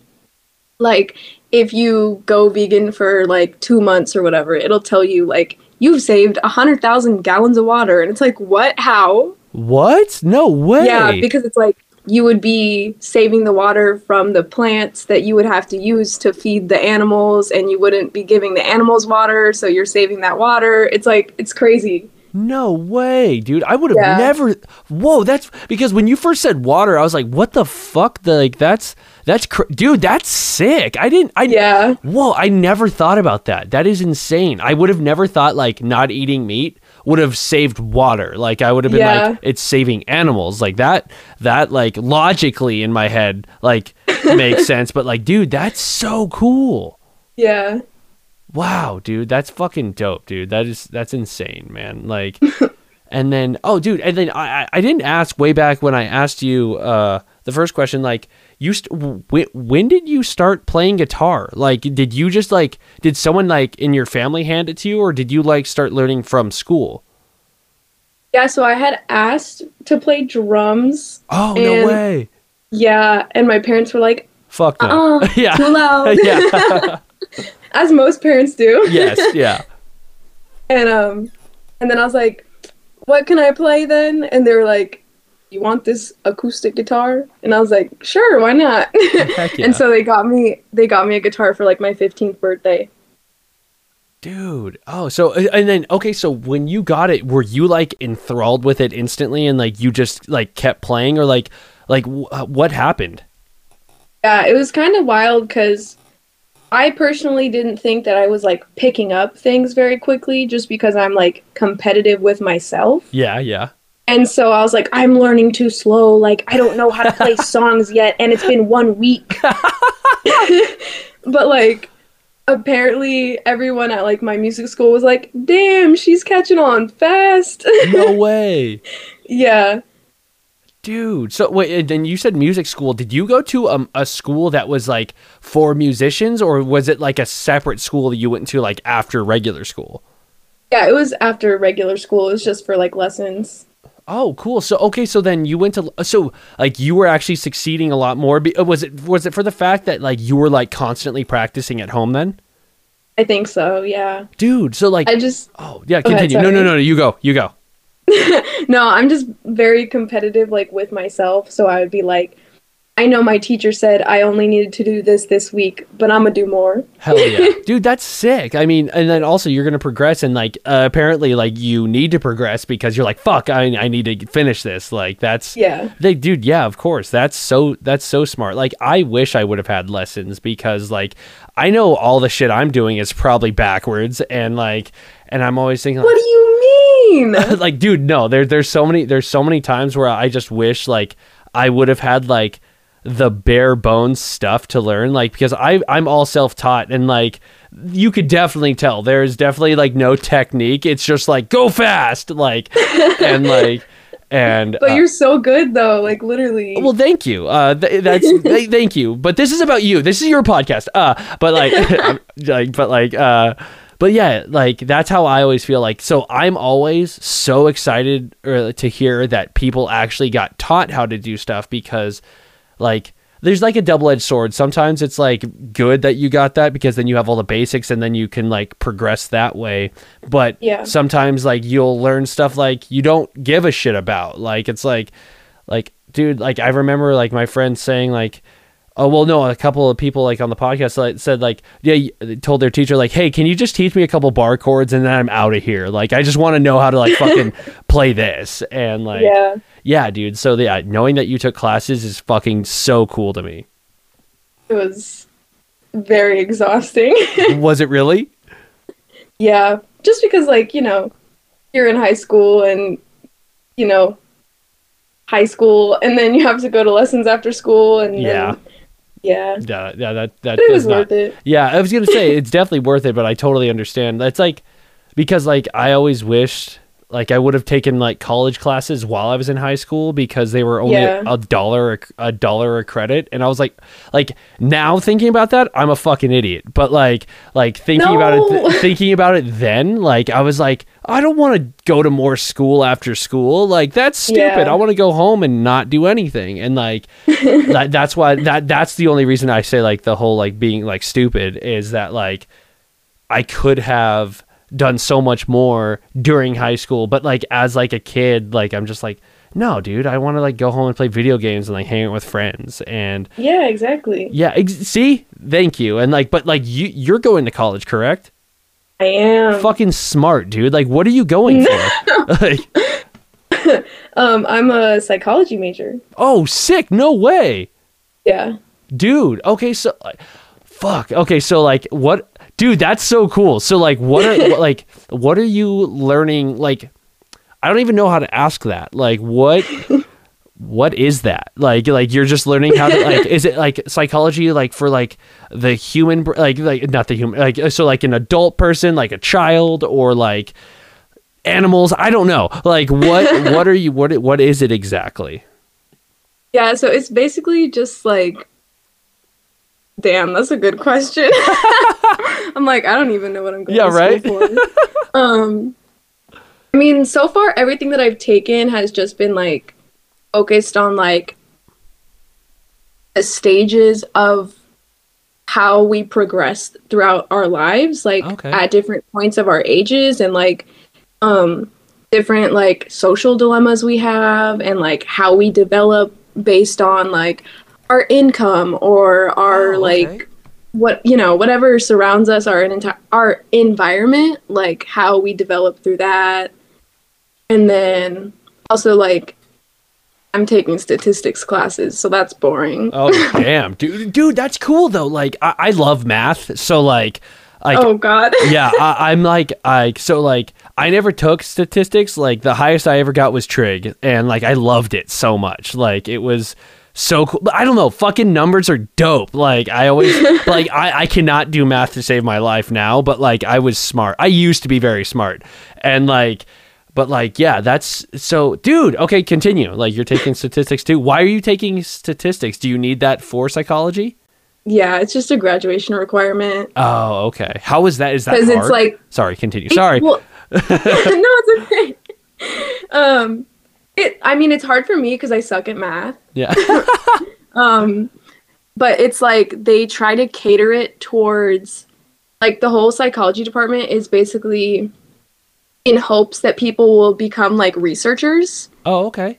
Like if you go vegan for like 2 months or whatever, it'll tell you like you've saved 100,000 gallons of water and it's like, "What? How?" what no way Yeah, because it's like you would be saving the water from the plants that you would have to use to feed the animals and you wouldn't be giving the animals water, so you're saving that water. It's like it's crazy. No way, dude. I would have Yeah. never. Whoa, that's because when you first said water, I was like, "What the fuck?" The, like that's that's cr- dude. That's sick. I didn't. I Yeah. Whoa, I never thought about that. That is insane. I would have never thought like not eating meat would have saved water. Like I would have been Yeah. like, it's saving animals. Like that. That like logically in my head like makes sense. But like, dude, that's so cool. Yeah. Wow, dude, that's fucking dope, dude. That is that's insane, man. Like, and then oh, dude, and then I I- I didn't ask way back when I asked you uh the first question like you st- w- when did you start playing guitar? Like, did you just like did someone like in your family hand it to you, or did you like start learning from school? Yeah, so I had asked to play drums. Oh no way! Yeah, and my parents were like, Fuck no. "Uh, yeah. too loud." yeah. As most parents do. yes. Yeah. And um and then I was like, "What can I play then?" And they were like, you want this acoustic guitar?" And I was like, "Sure, why not?" Yeah. and so they got me they got me a guitar for like my 15th birthday. Dude. Oh, so uh, and then okay, so when you got it, were you like enthralled with it instantly and like you just like kept playing or like like wh- uh, what happened? Yeah, it was kind of wild cuz I personally didn't think that I was like picking up things very quickly just because I'm like competitive with myself. Yeah, yeah. And so I was like, I'm learning too slow. Like, I don't know how to play songs yet, and it's been one week. but like, apparently, everyone at like my music school was like, "Damn, she's catching on fast." No way. yeah, Dude, so wait, and then you said music school. Did you go to um, a school that was like for musicians, or was it like a separate school that you went to like after regular school? yeah. It was after regular school. It was just for like lessons. Oh, cool. So okay, so then you went to so like you were actually succeeding a lot more. Uh, Was it was it for the fact that like you were like constantly practicing at home then? I think so. Yeah. Dude, so like I just oh yeah, continue. no, no, no, no, you go. You go. no. I'm just very competitive, like with myself. So I would be like, I know my teacher said I only needed to do this this week, but I'm gonna do more. Hell yeah. Dude, that's sick. I mean, and then also you're going to progress and like uh, apparently like you need to progress because you're like fuck, I I need to finish this. Like that's Yeah. They, dude, yeah, of course. That's so that's so smart. Like I wish I would have had lessons because like I know all the shit I'm doing is probably backwards and like and I'm always thinking What like, do you mean? like dude, no, there there's so many there's so many times where I just wish like I would have had like the bare bones stuff to learn like because I I'm all self-taught and like you could definitely tell there's definitely like no technique. It's just like go fast like and like and But uh, you're so good though, like literally. well, thank you. Uh, th- that's th- thank you. But this is about you. This is your podcast. Uh, but like, like, but like, uh, but yeah, like that's how I always feel. Like, so I'm always so excited uh, to hear that people actually got taught how to do stuff because, like. There's like a double-edged sword. Sometimes it's like good that you got that because then you have all the basics and then you can like progress that way. But Yeah. sometimes like you'll learn stuff like you don't give a shit about. Like it's like like dude like i remember like my friend saying like oh well no a couple of people like on the podcast like, said like yeah told their teacher like hey can you just teach me a couple bar chords and then i'm out of here like i just want to know how to like fucking play this and like yeah. yeah dude so yeah knowing that you took classes is fucking so cool to me It was very exhausting. was it really yeah. Just because like, you know, you're in high school and you know, high school and then you have to go to lessons after school and then- Yeah. yeah. yeah that that But it does was not worth it. Yeah, I was gonna say it's definitely worth it, but I totally understand. That's like because like I always wished like I would have taken like college classes while I was in high school because they were only Yeah. a dollar a, dollar a credit, and I was like like now thinking about that I'm a fucking idiot. But like like thinking about it th- thinking about it then like I was like I don't want to go to more school after school like that's stupid. Yeah. I want to go home and not do anything and like that, that's why that that's the only reason I say like the whole like being like stupid is that like I could have done so much more during high school, but like as like a kid, like I'm just like no, dude, I want to like go home and play video games and like hang out with friends and Yeah, exactly. yeah, ex- see, thank you. And like, but like you you're going to college, correct? I am. Fucking smart, dude. Like, what are you going for? like, Um, I'm a psychology major. oh, sick! No way. Yeah. dude okay so fuck okay so like what dude that's so cool so like what are like what are you learning like i don't even know how to ask that like what what is that? Like like you're just learning how to like is it like psychology like for like the human like like not the human like so like an adult person like a child or like animals? I don't know. Like what what are you what what is it exactly? Yeah, so it's basically just like Damn, that's a good question. I'm like, I don't even know what I'm going Yeah, for. um I mean, so far everything that I've taken has just been like focused on like the stages of how we progress throughout our lives, like Okay. at different points of our ages and like um different like social dilemmas we have and like how we develop based on like our income or our Oh, okay. like what you know whatever surrounds us our entire our environment like how we develop through that and then also like i'm taking statistics classes so that's boring Oh damn, dude, dude, that's cool though. Like I, I love math, so like, like oh god yeah, I, I'm like, I so like I never took statistics. Like the highest I ever got was trig, and like I loved it so much. Like it was so cool. But I don't know, fucking numbers are dope. Like I always like I I cannot do math to save my life now, but like I was smart. I used to be very smart, and like. But like, yeah, that's so, dude. Okay, continue. Like, you're taking statistics too. Why are you taking statistics? Do you need that for psychology? yeah it's just a graduation requirement Oh, okay. How is that? Is that because it's like Sorry, continue. Sorry. Well, no, it's okay. Um, it. I mean, it's hard for me because I suck at math. yeah. Um, but it's like they try to cater it towards, like the whole psychology department is basically in hopes that people will become like researchers. oh, okay.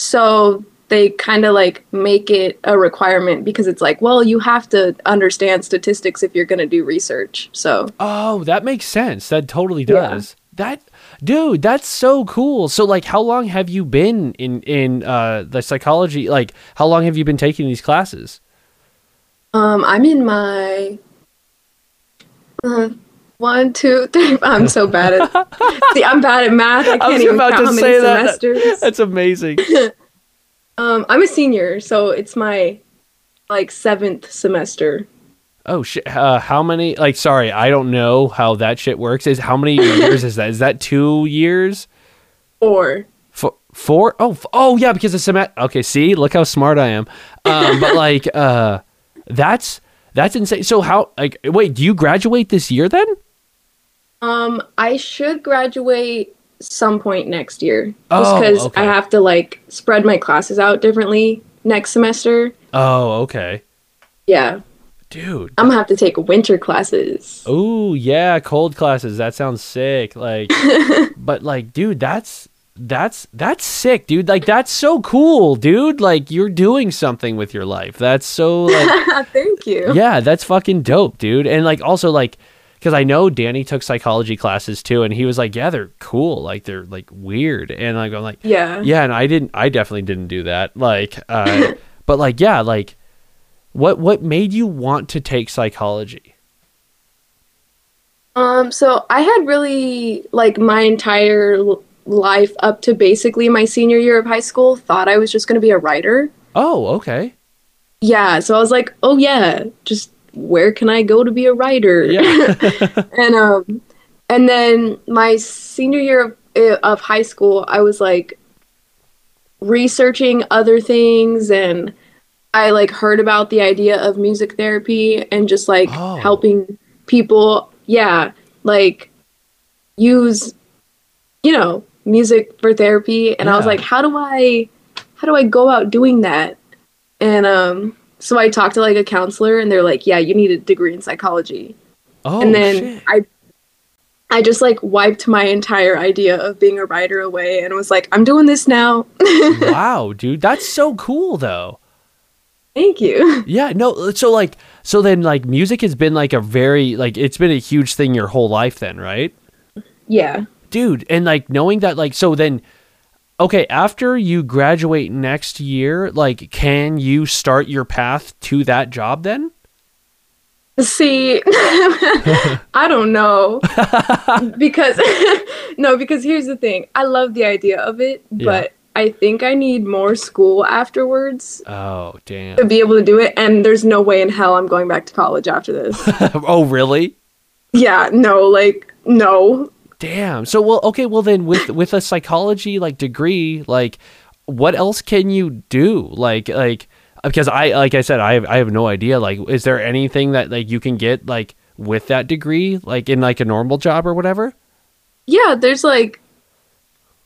So they kind of like make it a requirement because it's like, well, you have to understand statistics if you're going to do research. So Oh, that makes sense. That totally Yeah. does. That dude, that's so cool. So like how long have you been in in uh the psychology like how long have you been taking these classes? Um, I'm in my uh, one, two, three. I'm so bad at. see, I'm bad at math. I can't even count how many semesters. That's amazing. Um, I'm a senior, so it's my like seventh semester. oh shit. Uh, how many like sorry, I don't know how that shit works. Is how many years is that? Is that 2 years? Or Four, four? Oh, f- oh yeah, because the semester. Okay, see, look how smart I am. Um, but like, uh, that's that's insane. So how? Like, wait, do you graduate this year then? Um, I should graduate some point next year, just Oh, because okay. I have to like spread my classes out differently next semester. Oh, okay, Yeah, dude. I'm gonna have to take winter classes. Oh yeah, cold classes. That sounds sick. Like, but like, dude, that's that's that's sick, dude. Like, that's so cool, dude. Like, you're doing something with your life. That's so like. Thank you. yeah, that's fucking dope, dude. And like also like because I know Danny took psychology classes too, and he was like, yeah, they're cool, like they're like weird, and like I'm like, Yeah. yeah, and I didn't, I definitely didn't do that, like, uh, but like, yeah, like, what what made you want to take psychology? Um, so I had really like my entire life up to basically my senior year of high school thought I was just going to be a writer. Oh, okay, Yeah, so I was like, "Oh yeah, just where can I go to be a writer?" yeah, and um and then my senior year of, of high school, I was like researching other things and I like heard about the idea of music therapy and just like Oh. helping people, yeah, like use you know, music for therapy and I was like, how do I how do I go out doing that? And um so I talked to like a counselor and they're like, yeah, you need a degree in psychology oh, and then shit. I I just like wiped my entire idea of being a writer away and was like, I'm doing this now. wow, dude, that's so cool though. Thank you. Yeah, no, uh, so like, so then like, music has been like a very like, it's been a huge thing your whole life, then, right? Yeah. dude and like knowing that like so then okay after you graduate next year like can you start your path to that job then See, I don't know. because no, because here's the thing. I love the idea of it, Yeah. but I think I need more school afterwards oh damn to be able to do it and there's no way in hell I'm going back to college after this. oh really yeah, no, like no. Damn. So well okay well then with with a psychology like degree like what else can you do? Like like because i like i said i have, I have no idea. Like is there anything that like you can get like with that degree like in like a normal job or whatever? Yeah, there's like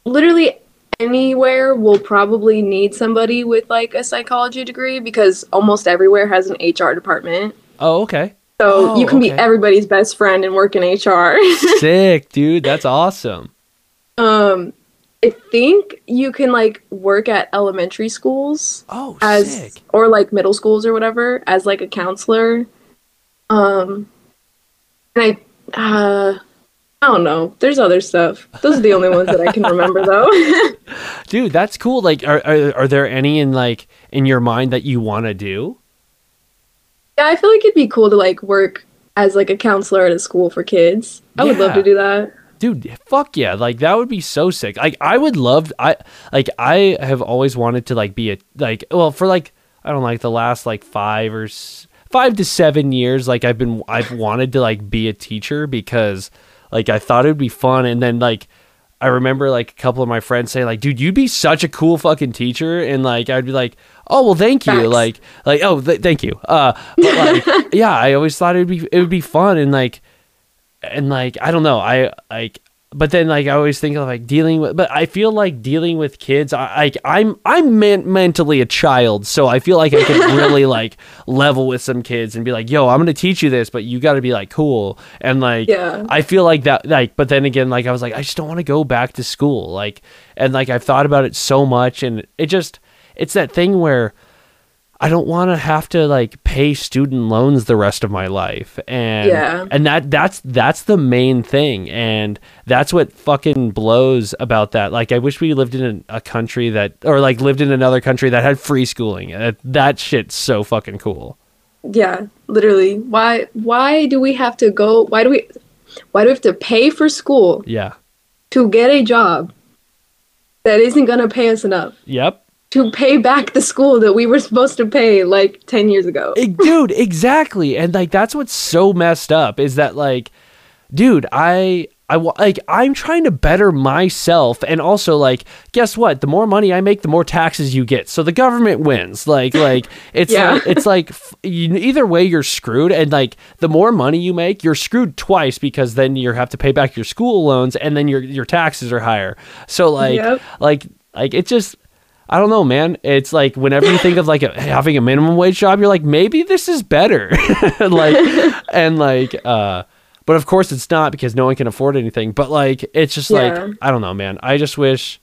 literally anywhere will probably need somebody with like a psychology degree because almost everywhere has an HR department. oh okay So Oh, you can be everybody's best friend and work in HR. sick dude that's awesome Um, I think you can like work at elementary schools Oh, as sick. or like middle schools or whatever as like a counselor. Um, and I, uh, I don't know. There's other stuff. Those are the only ones that I can remember though. Dude, that's cool. Like, are, are are there any in like in your mind that you want to do? Yeah, I feel like it'd be cool to like work as like a counselor at a school for kids. I would love to do that. Dude, fuck yeah! Like that would be so sick. Like I would love. I like I have always wanted to like be a like well for like I don't know, like the last like five or s- five to seven years. Like I've been I've wanted to like be a teacher because like I thought it would be fun, and then like I remember like a couple of my friends say like, "Dude, you'd be such a cool fucking teacher," and like I'd be like, "Oh well, thank you." Facts. Like like oh th- thank you. Uh, but like yeah, I always thought it would be it would be fun and like and like I don't know, I like but then like I always think of like dealing with but I feel like dealing with kids I like I'm I'm men- mentally a child, so I feel like I can really like level with some kids and be like, "Yo, I'm going to teach you this, but you got to be like cool." And like Yeah. I feel like that like but then again like I was like I just don't want to go back to school. Like and like I've thought about it so much and it just it's that thing where I don't want to have to like pay student loans the rest of my life, and Yeah. and that that's that's the main thing, and that's what fucking blows about that. Like, I wish we lived in a, a country that, or like lived in another country that had free schooling. Uh, that shit's so fucking cool. Yeah, literally. Why why do we have to go why do we why do we have to pay for school Yeah. to get a job that isn't going to pay us enough Yep. To pay back the school that we were supposed to pay like 10 years ago? Dude exactly and like that's what's so messed up is that like dude i i like i'm trying to better myself and also like guess what the more money i make the more taxes you get so the government wins like like it's Yeah. like, it's like f- you, either way you're screwed and like the more money you make you're screwed twice because then you have to pay back your school loans and then your your taxes are higher so like Yep. like like it just I don't know, man. It's like whenever you think of like a, having a minimum wage job, you're like, maybe this is better. like, and like, uh, but of course it's not because no one can afford anything. But like, it's just Yeah. like, I don't know, man. I just wish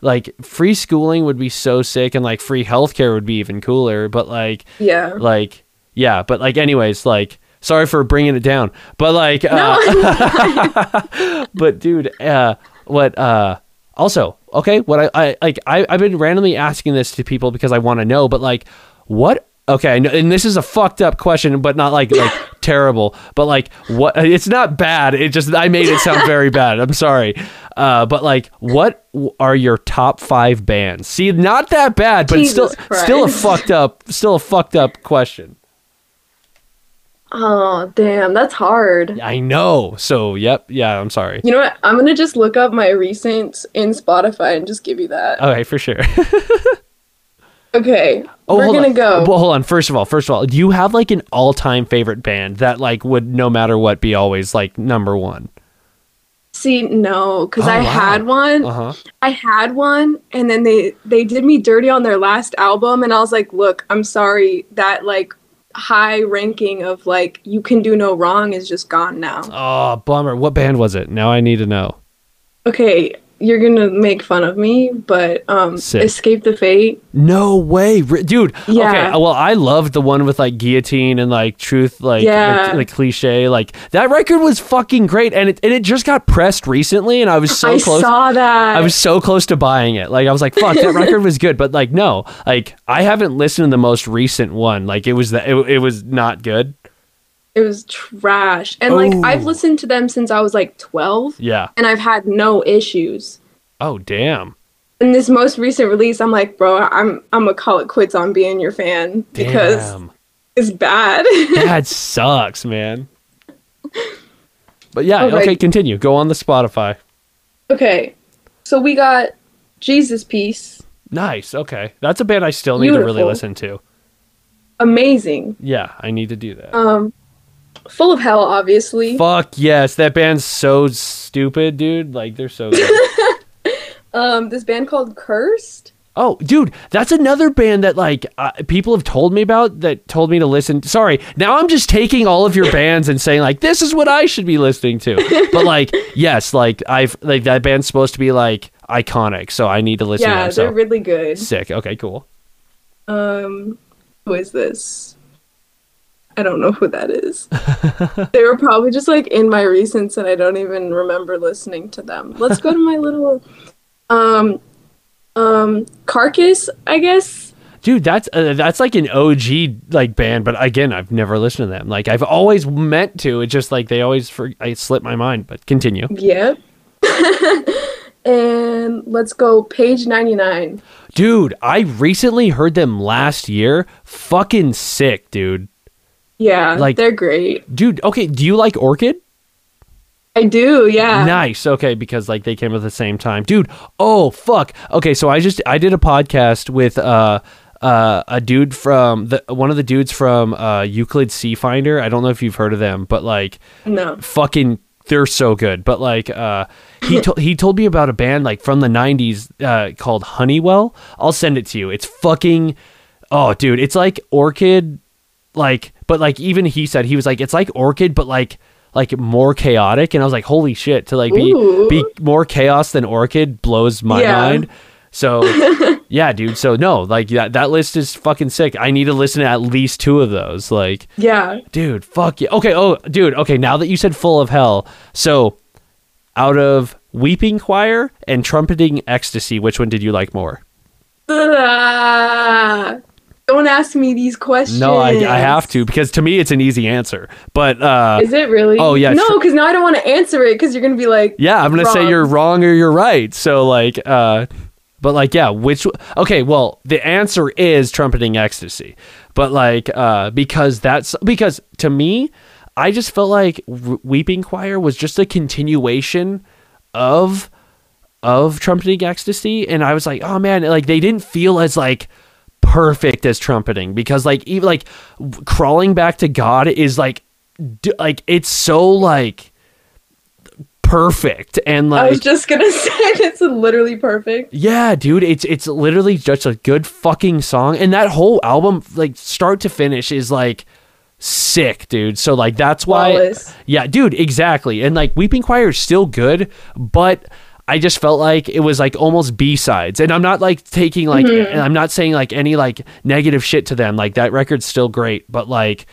like free schooling would be so sick and like free healthcare would be even cooler. But like, Yeah. like, yeah, but like, anyways, like, sorry for bringing it down, but like, uh, but dude, uh, what, uh, also, okay, what I, I like, I, I've been randomly asking this to people because I want to know, but like, what, okay, and this is a fucked up question, but not like, like terrible, but like, what, it's not bad. It just, I made it sound very bad. I'm sorry. Uh, but like, what are your top five bands? See, not that bad, but it's still, Jesus still a fucked up, still a fucked up question. Oh, damn, that's hard. I know. So, yep. Yeah, I'm sorry. You know what? I'm going to just look up my recent in Spotify and just give you that. Okay, for sure. Okay. Oh, we're going to go. Well, hold on. First of all, first of all, do you have like an all-time favorite band that like would no matter what be always like number one? See, no, cuz Oh, I wow. had one. Uh huh. I had one and then they they did me dirty on their last album and I was like, "Look, I'm sorry. That like high ranking of like you can do no wrong is just gone now." Oh, bummer. What band was it? Now I need to know. Okay, you're going to make fun of me, but um Sick. Escape the Fate. No way, dude. Yeah. Okay. Well, I loved the one with like guillotine and like truth, like Yeah. cliche. Like that record was fucking great, and it and it just got pressed recently, and I was so I close. saw that. I was so close to buying it. Like I was like, "Fuck, that record was good," but like, no, like I haven't listened to the most recent one. Like it was that it, it was not good. It was trash. And like Oh. I've listened to them since I was like 12 Yeah. and I've had no issues. Oh damn. In this most recent release, I'm like, bro, I'm I'm gonna call it quits on being your fan because Damn. it's bad. That sucks, man. But yeah, Okay. okay, continue. Go on the Spotify. okay, so we got Jesus Piece, Nice. Okay. That's a band I still need to really listen to. amazing. Yeah, I need to do that. Um, full of hell, obviously. Fuck yes, that band's so stupid, dude. Like they're so good. Um, this band called Cursed. Oh, dude, that's another band that like uh, people have told me about that told me to listen. Sorry, now I'm just taking all of your bands and saying like this is what I should be listening to. But like, yes, like I've like that band's supposed to be like iconic, so I need to listen yeah, to them. So they're really good. sick. Okay, cool. Um, who is this? I don't know who that is. they were probably just like in my recents, and I don't even remember listening to them. Let's go to my little, um, um, Carcass, I guess. Dude, that's uh, that's like an OG like band, but again, I've never listened to them. Like I've always meant to. It's just like they always for I slip my mind. But continue. Yep. and let's go page ninety nine. Dude, I recently heard them last year. Fucking sick, dude. Yeah, Like- they're great. Dude, okay, do you like Orchid? I do. Yeah. Nice. Okay, because like they came at the same time. Dude, oh fuck. Okay, so I just I did a podcast with uh uh a dude from the one of the dudes from uh Euclid Sea Finder. I don't know if you've heard of them, but like No. fucking they're so good. But like uh he told he told me about a band like from the 90s uh called Honeywell. I'll send it to you. It's fucking oh dude, it's like Orchid like but like even he said he was like it's like Orchid but like like more chaotic and I was like holy shit to like be Ooh. be more chaos than Orchid blows my Yeah. mind. So yeah, dude. So no, like that that list is fucking sick. I need to listen to at least two of those. Like Yeah. Dude, fuck yeah. Okay, oh, dude, okay, now that you said Full of Hell, so out of Weeping Choir and Trumpeting Ecstasy, which one did you like more? Ah. Don't ask me these questions. No, I, I have to because to me it's an easy answer. But uh Is it really? Oh, yeah, No, because now I don't want to answer it because you're gonna be like, yeah, I'm going to say you're wrong or you're right. So like uh but like yeah, which Okay, well, the answer is Trumpeting Ecstasy. But like uh because that's because to me I just felt like Weeping Choir was just a continuation of of trumpeting ecstasy and i was like oh man like they didn't feel as like perfect as trumpeting because like even like crawling back to god is like d- like it's so like perfect and like I was just gonna say it's literally perfect. yeah, dude, it's it's literally just a good fucking song, and that whole album, like start to finish, is like sick, dude. So like that's why, Flawless. yeah, dude, exactly. And like Weeping Choir is still good, but I just felt like it was like almost B sides, and I'm not like taking like, mm-hmm. and I'm not saying like any like negative shit to them. Like that record's still great, but like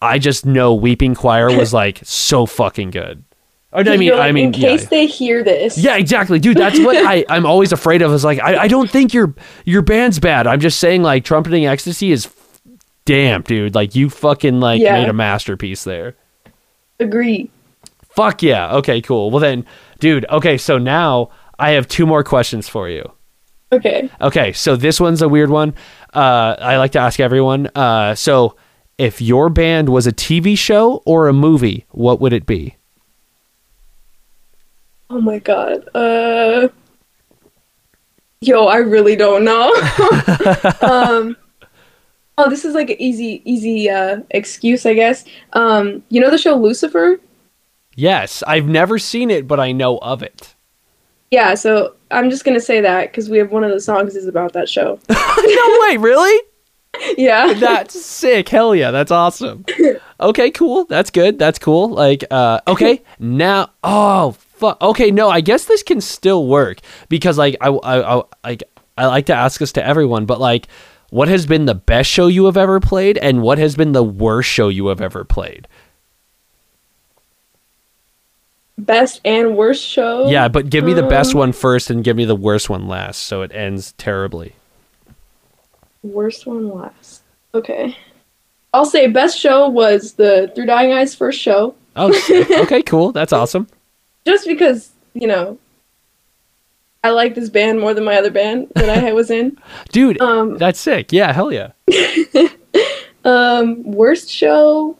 I just know Weeping Choir was like so fucking good. Or, I mean, like, I mean, in case yeah. they hear this, Yeah, exactly, dude. That's what I I'm always afraid of. Is like I, I don't think your your band's bad. I'm just saying like trumpeting ecstasy is damn, dude. Like you fucking like Yeah. made a masterpiece there. agree. Fuck yeah. Okay, cool. Well then, dude. Okay, so now I have two more questions for you. Okay. Okay, so this one's a weird one. Uh, I like to ask everyone. Uh, so if your band was a TV show or a movie, what would it be? Oh my god. Uh. Yo, I really don't know. um. Oh, this is like an easy, easy uh, excuse, I guess. Um, you know the show Lucifer? Yes, I've never seen it, but I know of it. Yeah, so I'm just gonna say that because we have one of the songs is about that show. no way, really? yeah. That's sick. Hell yeah, that's awesome. Okay, cool. That's good. That's cool. Like, uh, okay, now, oh fuck. Okay, no, I guess this can still work because, like, I, I, I, like, I like to ask this to everyone, but like, what has been the best show you have ever played, and what has been the worst show you have ever played? Best and worst show. Yeah, but give me the best Um, one first, and give me the worst one last, so it ends terribly. Worst one last. Okay. I'll say best show was the Through Dying Eyes first show, Oh, okay, cool. That's awesome. just because you know I like this band more than my other band that I was in. Dude, Um, that's sick. Yeah, hell yeah. Um, worst show.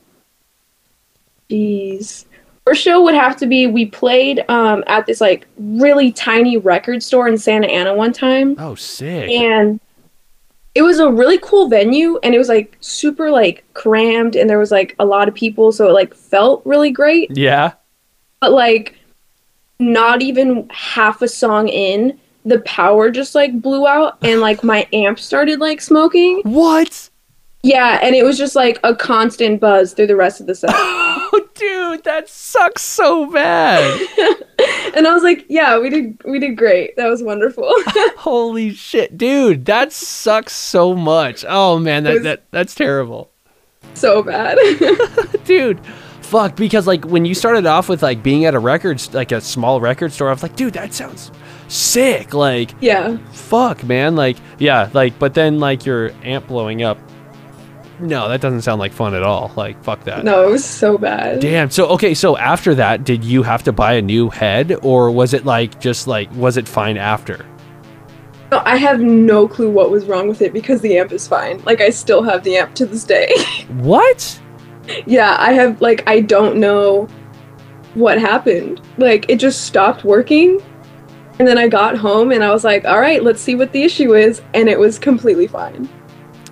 Jeez. Worst show would have to be we played um at this like really tiny record store in Santa Ana one time. Oh, sick. and it was a really cool venue and it was like super like crammed and there was like a lot of people so it like felt really great Yeah. but like not even half a song in the power just like blew out and like my amp started like smoking. What? Yeah, and it was just like a constant buzz through the rest of the set. Dude, that sucks so bad. and I was like, yeah, we did we did great. That was wonderful. Holy shit, dude, that sucks so much. Oh man, that, that that's terrible. so bad. dude fuck because like when you started off with like being at a record like a small record store i was like dude that sounds sick like yeah. fuck man like yeah like but then like your amp blowing up no that doesn't sound like fun at all like fuck that No, it was so bad. damn so okay so after that did you have to buy a new head or was it like just like was it fine after No, I have no clue what was wrong with it because the amp is fine. Like I still have the amp to this day. what yeah, I have like I don't know what happened. Like it just stopped working. And then I got home and I was like, "All right, let's see what the issue is." And it was completely fine.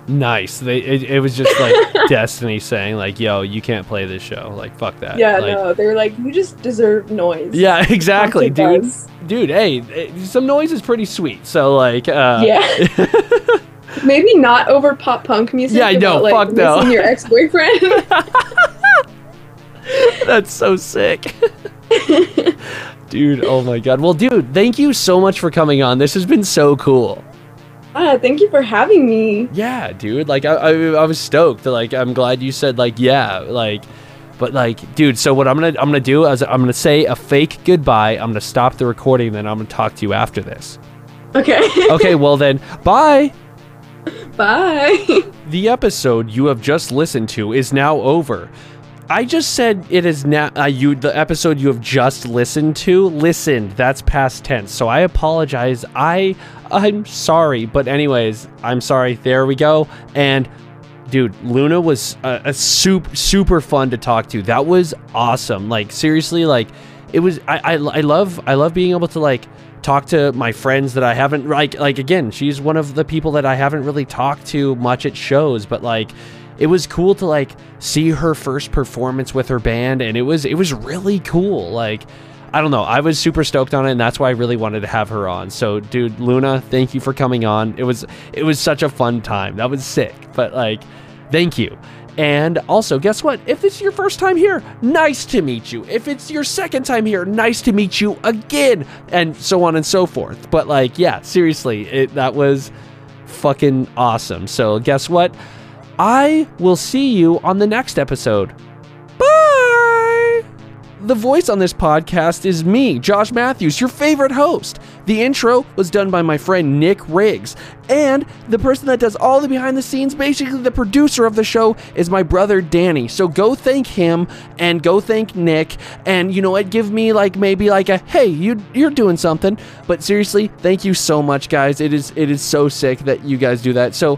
Nice they it, it was just like destiny saying like yo you can't play this show like fuck that Yeah, like, no, they were like, "You just deserve noise." yeah exactly dude dude hey eh, some noise is pretty sweet so like uh Yeah. Maybe not over pop punk music. Yeah, I know, like, fuck no. your ex-boyfriend. that's so sick dude oh my god well dude thank you so much for coming on this has been so cool ah, thank you for having me. yeah dude like i i, I was stoked like i'm glad you said like yeah like but like dude so what i'm gonna i'm gonna do is i'm gonna say a fake goodbye i'm gonna stop the recording then i'm gonna talk to you after this Okay. okay well then bye Bye. The episode you have just listened to is now over. I just said it is now uh, you the episode you have just listened to. Listened, that's past tense. So I apologize. I I'm sorry, but anyways, I'm sorry. There we go. And dude, Luna was a, a super super fun to talk to. That was awesome. Like seriously, like it was. I, I I love I love being able to like talk to my friends that I haven't like like again. She's one of the people that I haven't really talked to much at shows, but like it was cool to like see her first performance with her band, and it was it was really cool. Like. I don't know. I was super stoked on it, and that's why I really wanted to have her on. So, dude, Luna, thank you for coming on. It was it was such a fun time. That was sick. But like, thank you. And also, guess what? If it's your first time here, nice to meet you. If it's your second time here, nice to meet you again, and so on and so forth. But like, yeah, seriously, it that was fucking awesome. So, guess what? I will see you on the next episode. Bye. The voice on this podcast is me, Josh Matthews, your favorite host. The intro was done by my friend Nick Riggs. And the person that does all the behind the scenes, basically the producer of the show, is my brother Danny. So go thank him and go thank Nick. And you know what? Give me like maybe like a hey, you you're doing something. But seriously, thank you so much, guys. It is it is so sick that you guys do that. So